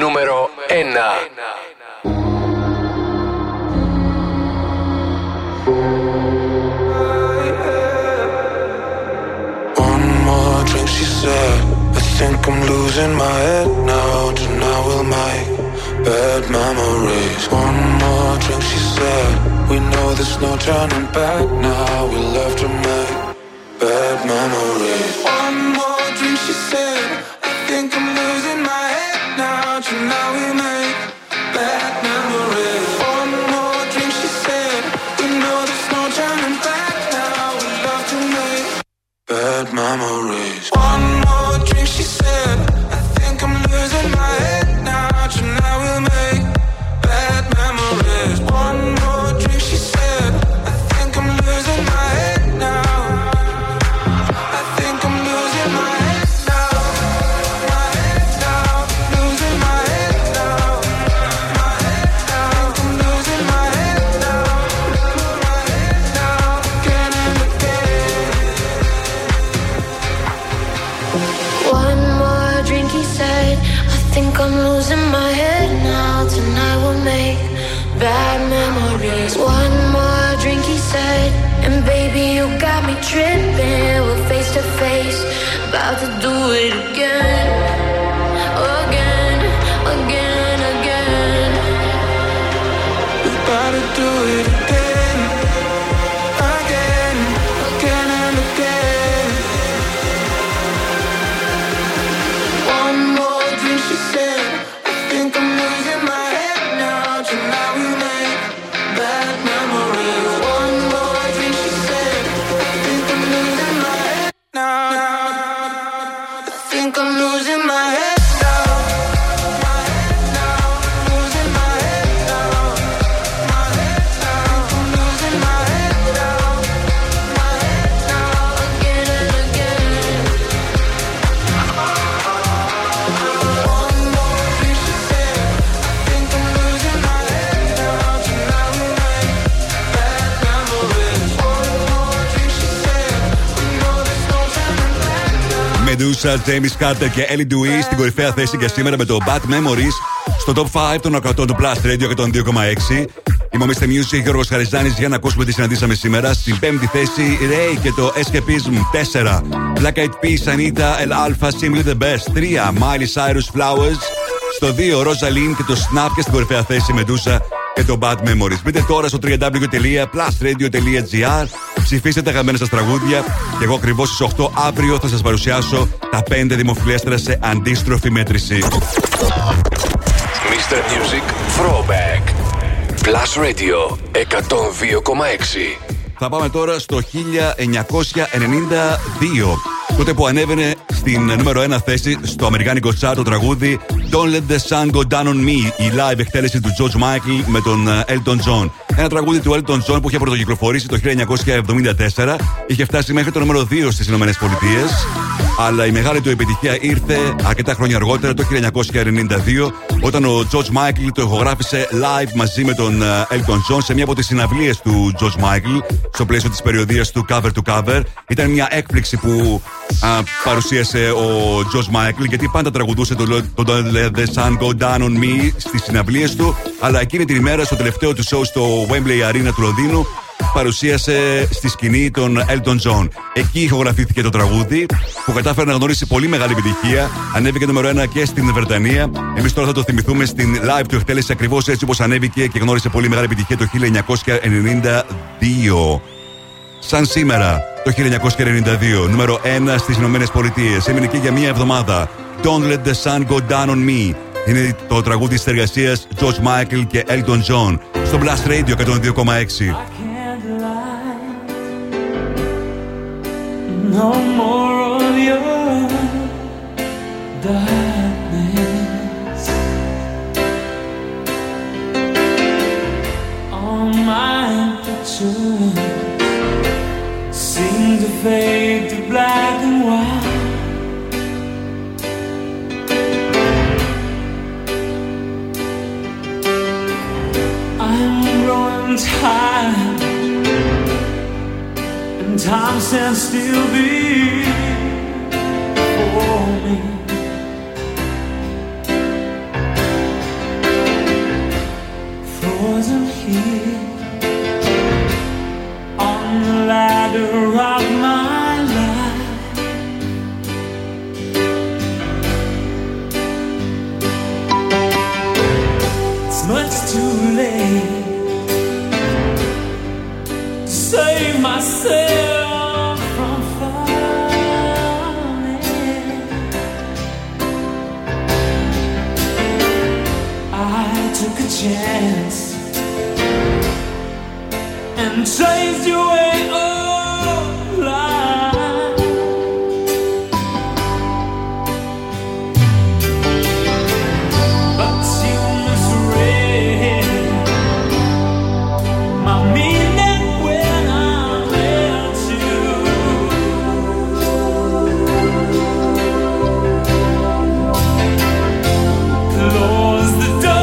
Νούμερο 1. One more drink, she said. I think I'm losing my head now. Tonight we'll make bad memories. One more drink, she said. We know there's no turning back now. We'll have to make bad memories. she said. James Carter και Ellie Dewey στην κορυφαία θέση για σήμερα με το Bad Memories στο top 5 των 100 του Plus Radio 102,6. Είμαστε Music, Γιώργος Χαριζάνης για να ακούσουμε τι συναντήσαμε σήμερα. Στην πέμπτη θέση, Ray και το Escapism 4. Black Eyed Peas, Anita, El Alpha, Simply the Best 3. Miley Cyrus, Flowers. Στο 2, Rosalind και το Snap και στην κορυφαία θέση Medusa και το Bad Memories. Μπείτε τώρα στο www.plusradio.gr Ψηφίστε τα αγαπημένα σας τραγούδια και εγώ ακριβώς στις 8 αύριο θα σας παρουσιάσω τα 5 δημοφιλέστερα σε αντίστροφη μέτρηση. Mr. Music Throwback. Plus Radio 102,6. Θα πάμε τώρα στο 1992. Τότε που ανέβαινε στην νούμερο 1 θέση στο αμερικάνικο chart το τραγούδι Don't Let the Sun Go Down on Me, η live εκτέλεση του George Michael με τον ε, Elton John. Ένα τραγούδι του Elton John που είχε πρωτοκυκλοφορήσει το 1974, είχε φτάσει μέχρι το νούμερο 2 στις ΗΠΑ, αλλά η μεγάλη του επιτυχία ήρθε αρκετά χρόνια αργότερα, το 1992, όταν ο George Michael το ηχογράφησε live μαζί με τον ε, Elton John σε μία από τις συναυλίες του George Michael, στο πλαίσιο της περιοδίας του Cover to Cover. Ήταν μια έκπληξη που α, παρουσίασε ο George Michael, γιατί πάντα τραγουδούσε το, το Don't Let the Sun Go Down on Me στις συναυλίες του, αλλά εκείνη την ημέρα στο τελευταίο του show στο Wembley Arena του Λονδίνου παρουσίασε στη σκηνή τον Elton John. Εκεί ηχογραφήθηκε το τραγούδι που κατάφερε να γνωρίσει πολύ μεγάλη επιτυχία. Ανέβηκε νούμερο 1 και στην Βρετανία. Εμείς τώρα θα το θυμηθούμε στην live του εκτέλεση ακριβώς έτσι όπως ανέβηκε και γνώρισε πολύ μεγάλη επιτυχία το 1992. Σαν σήμερα το 1992, νούμερο 1 στις Ηνωμένες Πολιτείες. Έμεινε εκεί για μία εβδομάδα. Don't let the sun go down on me. Είναι το τραγούδι της εργασίας George Michael και Elton John στο Blast Radio 102,6. No more of your darkness. All my pictures seem to fade to black and white. I'm growing tired time stands still before me. Frozen here on the ladder of my life. It's much too late to save myself from falling. I took a chance and chased your way Close the door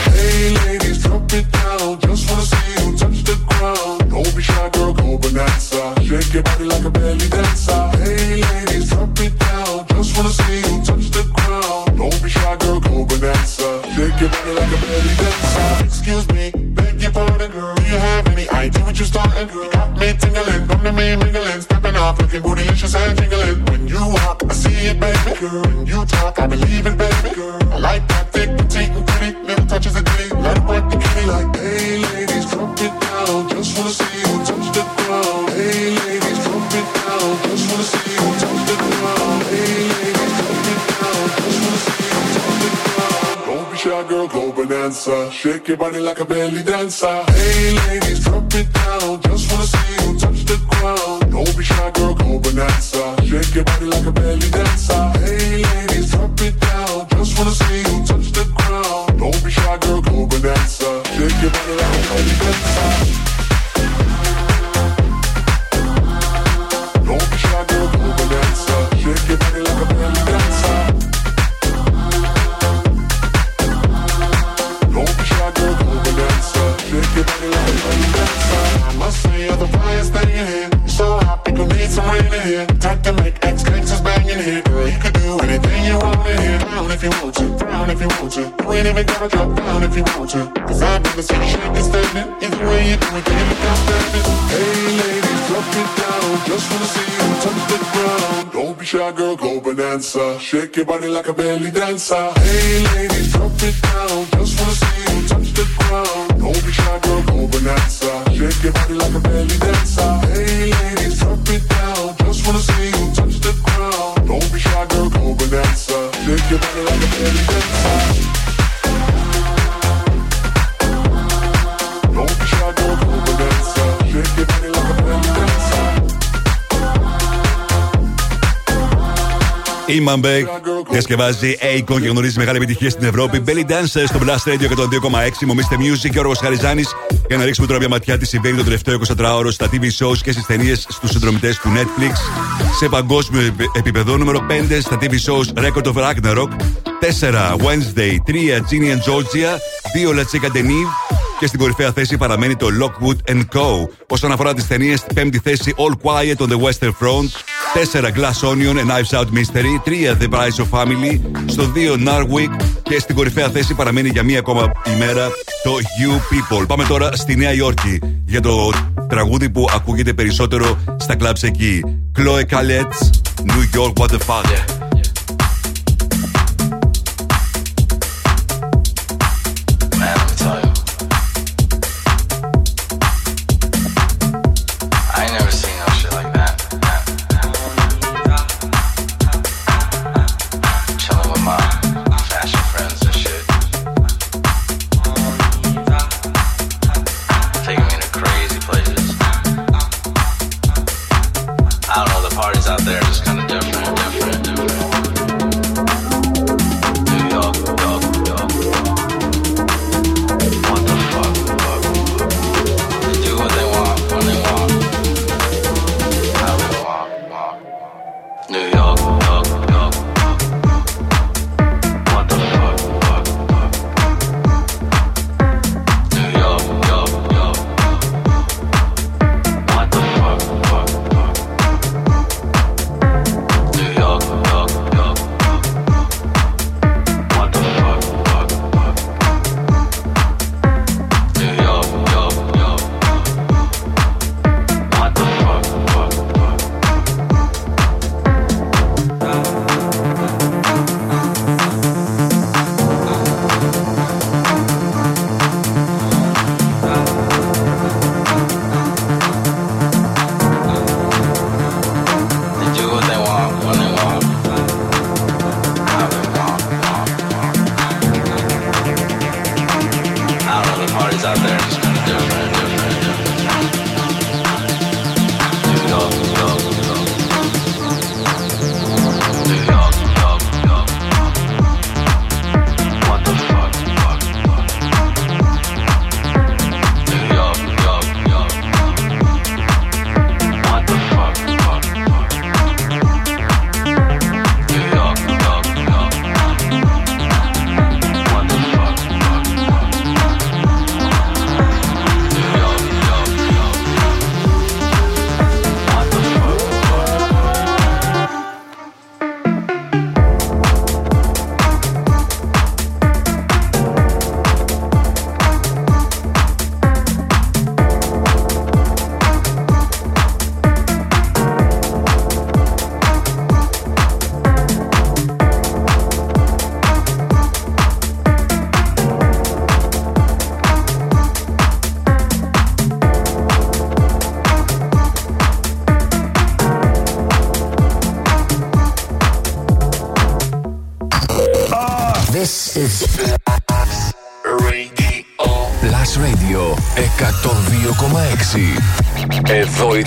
your body like a belly Λίμαμπεκ διασκευάζει Akon και γνωρίζει μεγάλη επιτυχία στην Ευρώπη. Belly Dancer στο Blast Radio 102,6. Μομίστε Mr. Music και ο Χαριζάνης. Για να ρίξουμε τώρα μια ματιά τι συμβαίνει το τελευταίο 24ωρο στα TV shows και στις ταινίες στους συνδρομητές του Netflix. Σε παγκόσμιο επίπεδο, νούμερο 5 στα TV shows Record of Ragnarok. 4 Wednesday, 3 Ginny and Georgia, 2 La Chica Denis, και στην κορυφαία θέση παραμένει το Lockwood Co. Όσον αφορά τις ταινίες, στην πέμπτη θέση All Quiet on the Western Front, 4 Glass Onion and Knives Out Mystery, 3 The Price of Family, στο 2 Narwick και στην κορυφαία θέση παραμένει για μία ακόμα ημέρα το You People. Πάμε τώρα στη Νέα Υόρκη για το τραγούδι που ακούγεται περισσότερο στα κλαμπς εκεί. Chloe New York, What the Fuck.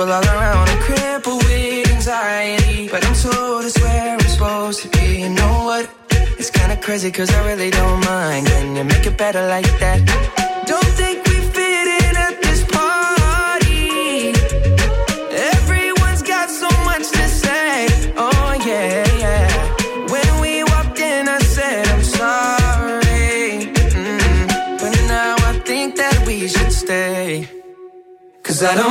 people all around and crippled with anxiety. But I'm told it's where I'm supposed to be. You know what? It's kinda crazy cause I really don't mind. Can you make it better like that? Don't think we fit in at this party. Everyone's got so much to say. Oh yeah, yeah. When we walked in, I said I'm sorry. Mm -hmm. But now I think that we should stay. Cause I don't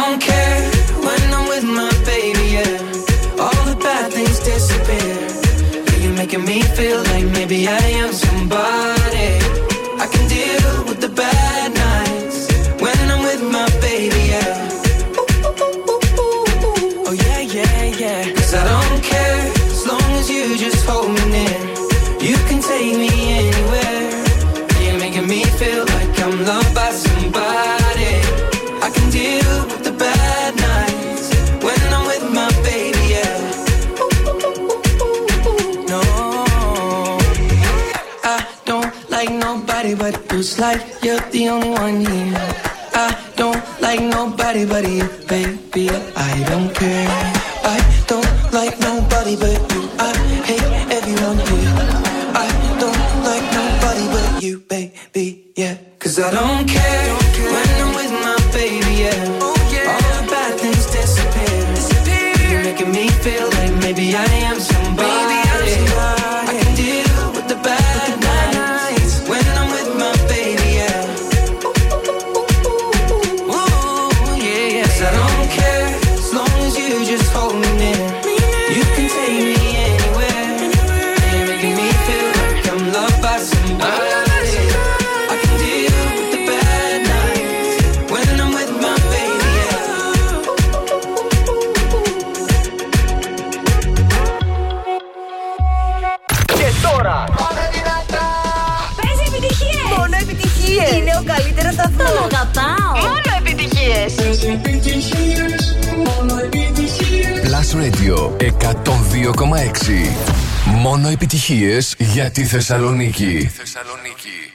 τη Θεσσαλονίκη. Θεσσαλονίκη.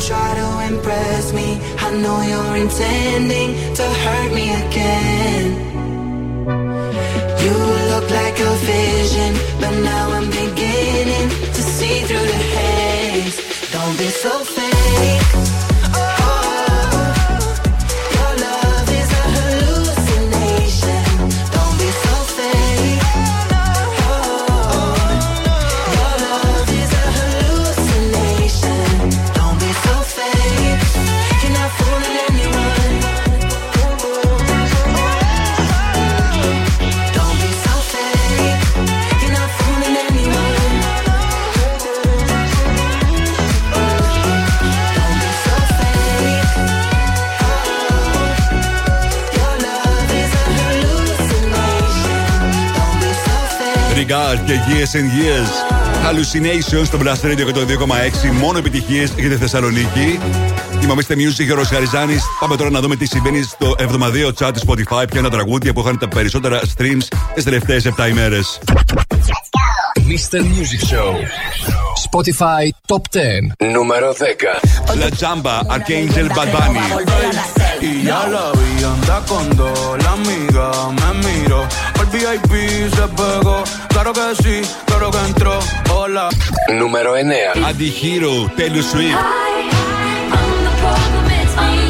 Don't try to impress me. I know you're intending to hurt me again. You look like a vision, but now I'm beginning to see through the haze. Don't be so fake. Fake. Regard και Years and Years. Hallucinations στο Blast Radio 102,6. Μόνο επιτυχίες για τη Θεσσαλονίκη. Είμαστε Music και ο Χαριζάνη. Πάμε τώρα να δούμε τι συμβαίνει στο εβδομαδιαίο chat του Spotify. Ποια είναι τα τραγούδια που είχαν τα περισσότερα streams τις τελευταίες 7 ημέρες. Mr. Music Show. Spotify Top 10. Número 10. La chamba Archangel del Bad Bunny. Y ya la vi, anda con dos, la amiga me miró. Al VIP se pegó, claro que sí, claro que entró. Hola. Número 9. Adi Hero, Taylor Swift. I, I,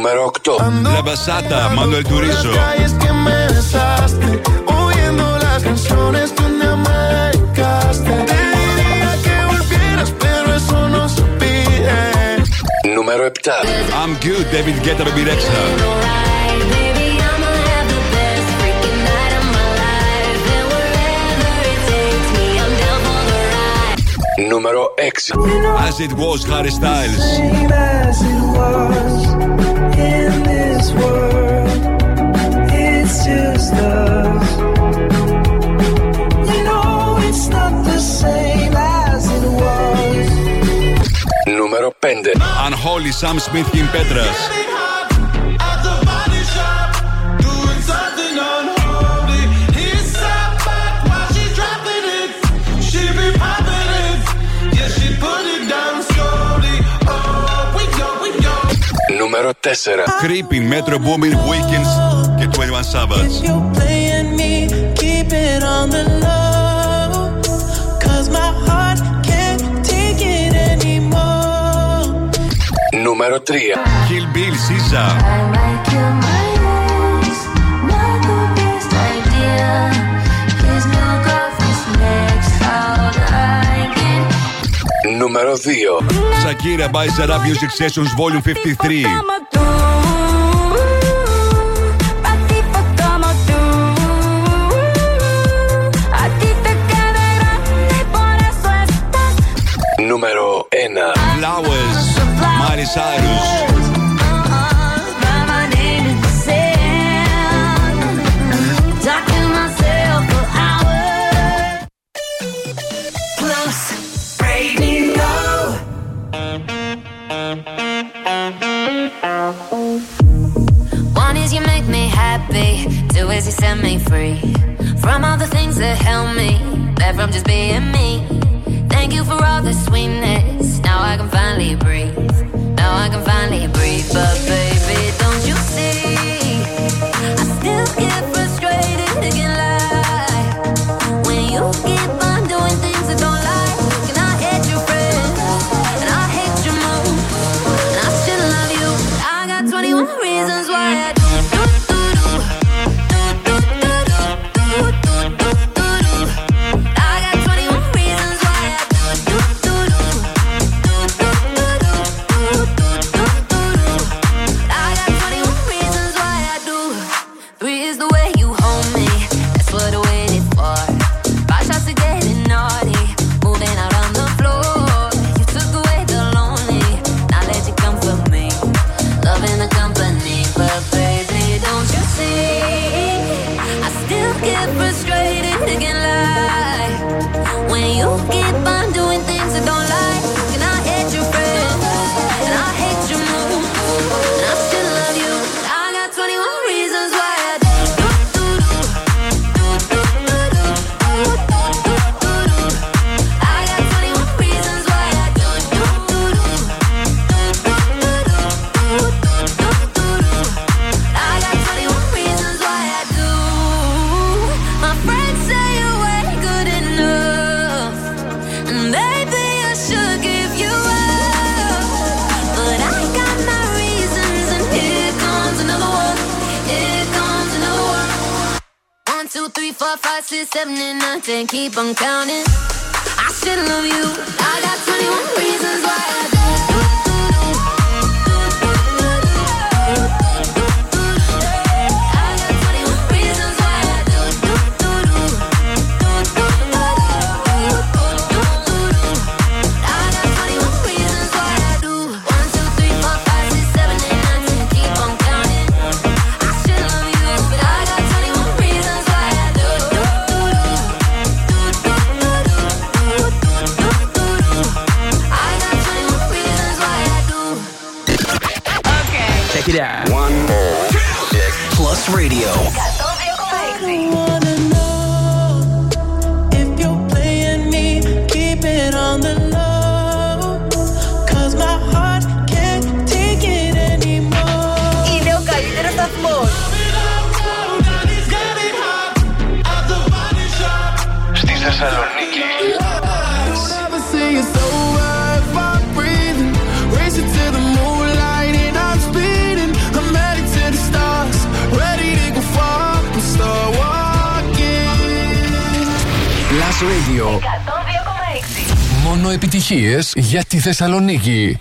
Νούμερο 8. La Basata, Manuel Turizo. calles que me besaste, oyendo las canciones que un día me dedicaste. Te diría que volvieras, pero eso no se pide. Νούμερο 7. I'm good, David Guetta, Baby Rexha. Νούμερο 6. As it was, Harry Styles. Νούμερο just us. Δεν είναι έτσι. Όχι. Νούμερο 4. Creeping, Metro Boomin, Weekends και 21 Savage. You're playing me, keep it Νούμερο 2. Shakira by Zara Music Sessions Volume 53. Νούμερο 1. Flowers, Miley Cyrus. You set me free from all the things that held me back from just being me. Thank you for all the sweetness. Now I can finally breathe. Now I can finally breathe. But baby, don't you see? something, keep on counting. I still love you. I got 21 reasons. Θεσσαλονίκη.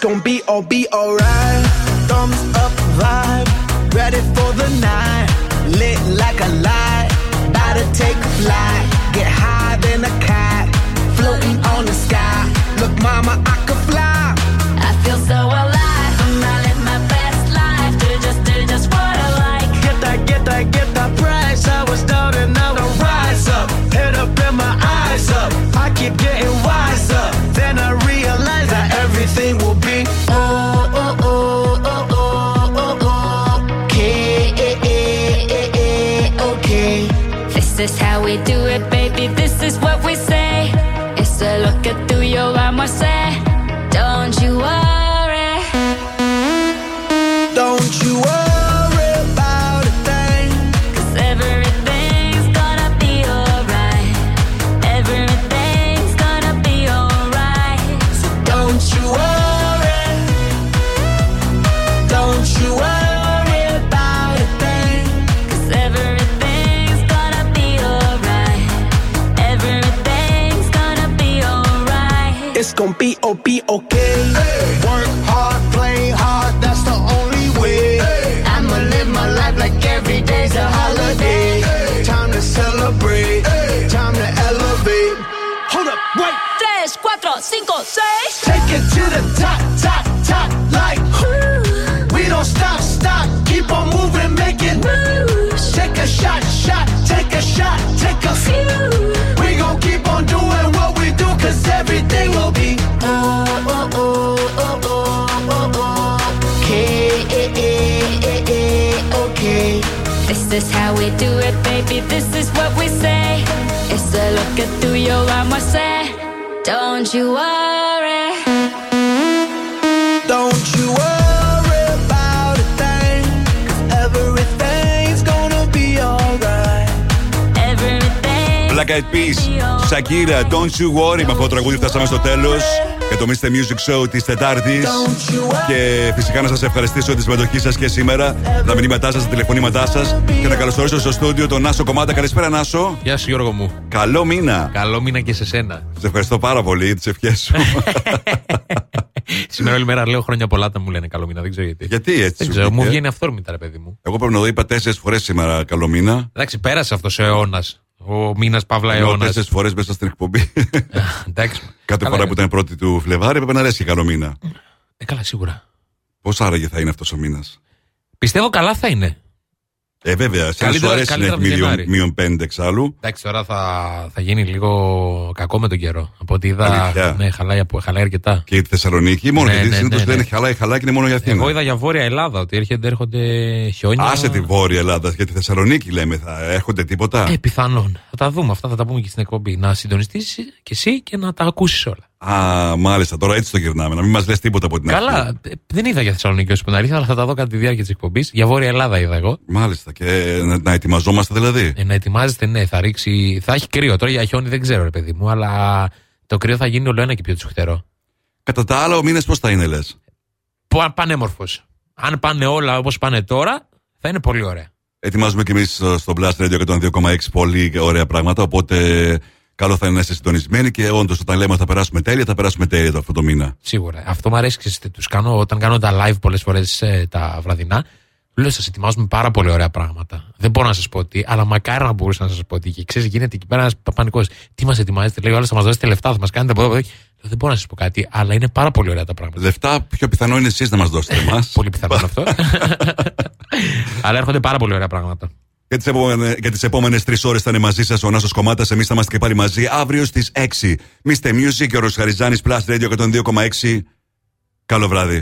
Gonna be all be alright. Thumbs up vibe, ready for the night. Lit like a light, about to take a flight. Get higher is how we do it, baby. This is what we say. It's a look at through your armor, say. One. is how we do it, baby. This is what we say. It's a look at through your armor, say. Don't you worry. Don't you worry about a thing. Cause everything's gonna be alright. Everything. Black Eyed Peas, Shakira, Don't You Worry. Με αυτό το τραγούδι φτάσαμε στο τέλο Για το Mr. Music Show της Τετάρτης. Και φυσικά να σας ευχαριστήσω για τη συμμετοχή σας και σήμερα, τα μηνύματά σας, τα τηλεφωνήματά σας. Και να καλωσορίσω στο στούντιο τον Νάσο Κομμάτα. Καλησπέρα, Νάσο. Γεια σου Γιώργο μου. Καλό μήνα. Καλό μήνα και σε σένα. Σε ευχαριστώ πάρα πολύ για τις ευχές σου. Σήμερα όλη μέρα λέω χρόνια πολλά τα μου λένε καλό μήνα, δεν ξέρω γιατί. Γιατί έτσι. Δεν σου ξέρω, μου βγήκε; βγαίνει αυθόρμητα ρε παιδί μου. Εγώ πρέπει να το είπα τέσσερις φορές σήμερα καλό μήνα. Εντάξει, πέρασε αυτό ο αιώνας. Ο μήνα Παύλα Ενώ αιώνα. τέσσερις φορές μέσα στην εκπομπή. Εντάξει. Κάθε Καλά φορά είναι. που ήταν πρώτη του Φλεβάρι έπρεπε να λες και καλό μήνα. Ε, καλά, σίγουρα. Πώς άραγε θα είναι αυτός ο μήνα. Πιστεύω καλά θα είναι. Ε, βέβαια, σε σου Καλύτερα- αρέσει να καλύτερα έχει από μείον, Γενάρη. μείον πέντε εξάλλου. Εντάξει, τώρα θα, θα γίνει λίγο κακό με τον καιρό. Από ό,τι είδα. Αλήθεια. Ναι, χαλάει, από- χαλάει αρκετά. Και η Θεσσαλονίκη, μόνο Ναι, γιατί ναι, συνήθως ναι, ναι. λένε χαλάει, χαλάει και είναι μόνο για Αθήνα. Εγώ είδα για Βόρεια Ελλάδα ότι έρχεται, έρχονται χιόνια. Άσε τη Βόρεια Ελλάδα, για τη Θεσσαλονίκη λέμε, θα έρχονται τίποτα; Ε, πιθανόν. Θα τα δούμε αυτά, θα τα πούμε και στην εκπομπή. Να συντονιστείς και εσύ και να τα ακούσεις όλα. Α, μάλιστα, τώρα έτσι το γυρνάμε, να μην μας λες τίποτα από την αρχή. Καλά, ε, δεν είδα για Θεσσαλονίκη όσο που είναι αλήθεια, αλλά θα τα δω κατά τη διάρκεια της εκπομπής. Για Βόρεια Ελλάδα είδα εγώ. Μάλιστα, και να, να ετοιμαζόμαστε δηλαδή. Ε, να ετοιμάζεστε, ναι, θα ρίξει. Θα έχει κρύο. Τώρα για χιόνι δεν ξέρω, ρε παιδί μου, αλλά το κρύο θα γίνει όλο ένα και πιο τσουχτερό. Κατά τα άλλα, ο μήνα πώς θα είναι, λες; Πανέμορφο. Αν πάνε όλα όπως πάνε τώρα, θα είναι πολύ ωραία. Ετοιμάζουμε κι εμείς στο Blast Radio 102,6 πολύ ωραία πράγματα. Οπότε καλό θα είναι να είστε συντονισμένοι και όντως όταν λέμε ότι θα περάσουμε τέλεια, θα περάσουμε τέλεια το αυτό το μήνα. Σίγουρα. Αυτό μου αρέσει και τους κάνω όταν κάνω τα live πολλές φορές τα βραδινά. Λέω, σας ετοιμάζουμε πάρα πολύ ωραία πράγματα. Δεν μπορώ να σας πω τι, αλλά μακάρι να μπορούσα να σας πω τι. Και ξέρεις, γίνεται εκεί πέρα ένας πανικό. Τι μας ετοιμάζετε, λέει, ο άλλο θα μας δώσετε λεφτά, θα μας κάνετε από εδώ. από εκεί». Λέω, δεν μπορώ να σας πω κάτι, αλλά είναι πάρα πολύ ωραία τα πράγματα. Λεφτά πιο πιθανό είναι εσείς να μας δώσετε εμάς. πολύ πιθανό είναι αυτό. αλλά έρχονται πάρα πολύ ωραία πράγματα. Για τις επόμενες για τις επόμενες τρεις ώρες θα είναι μαζί σας ο Νάσο Κομμάτα. Εμείς θα είμαστε και πάλι μαζί αύριο στις 6. Mr. Music και ο Ροσχαριζάνη Plus Radio 102,6. Καλό βράδυ.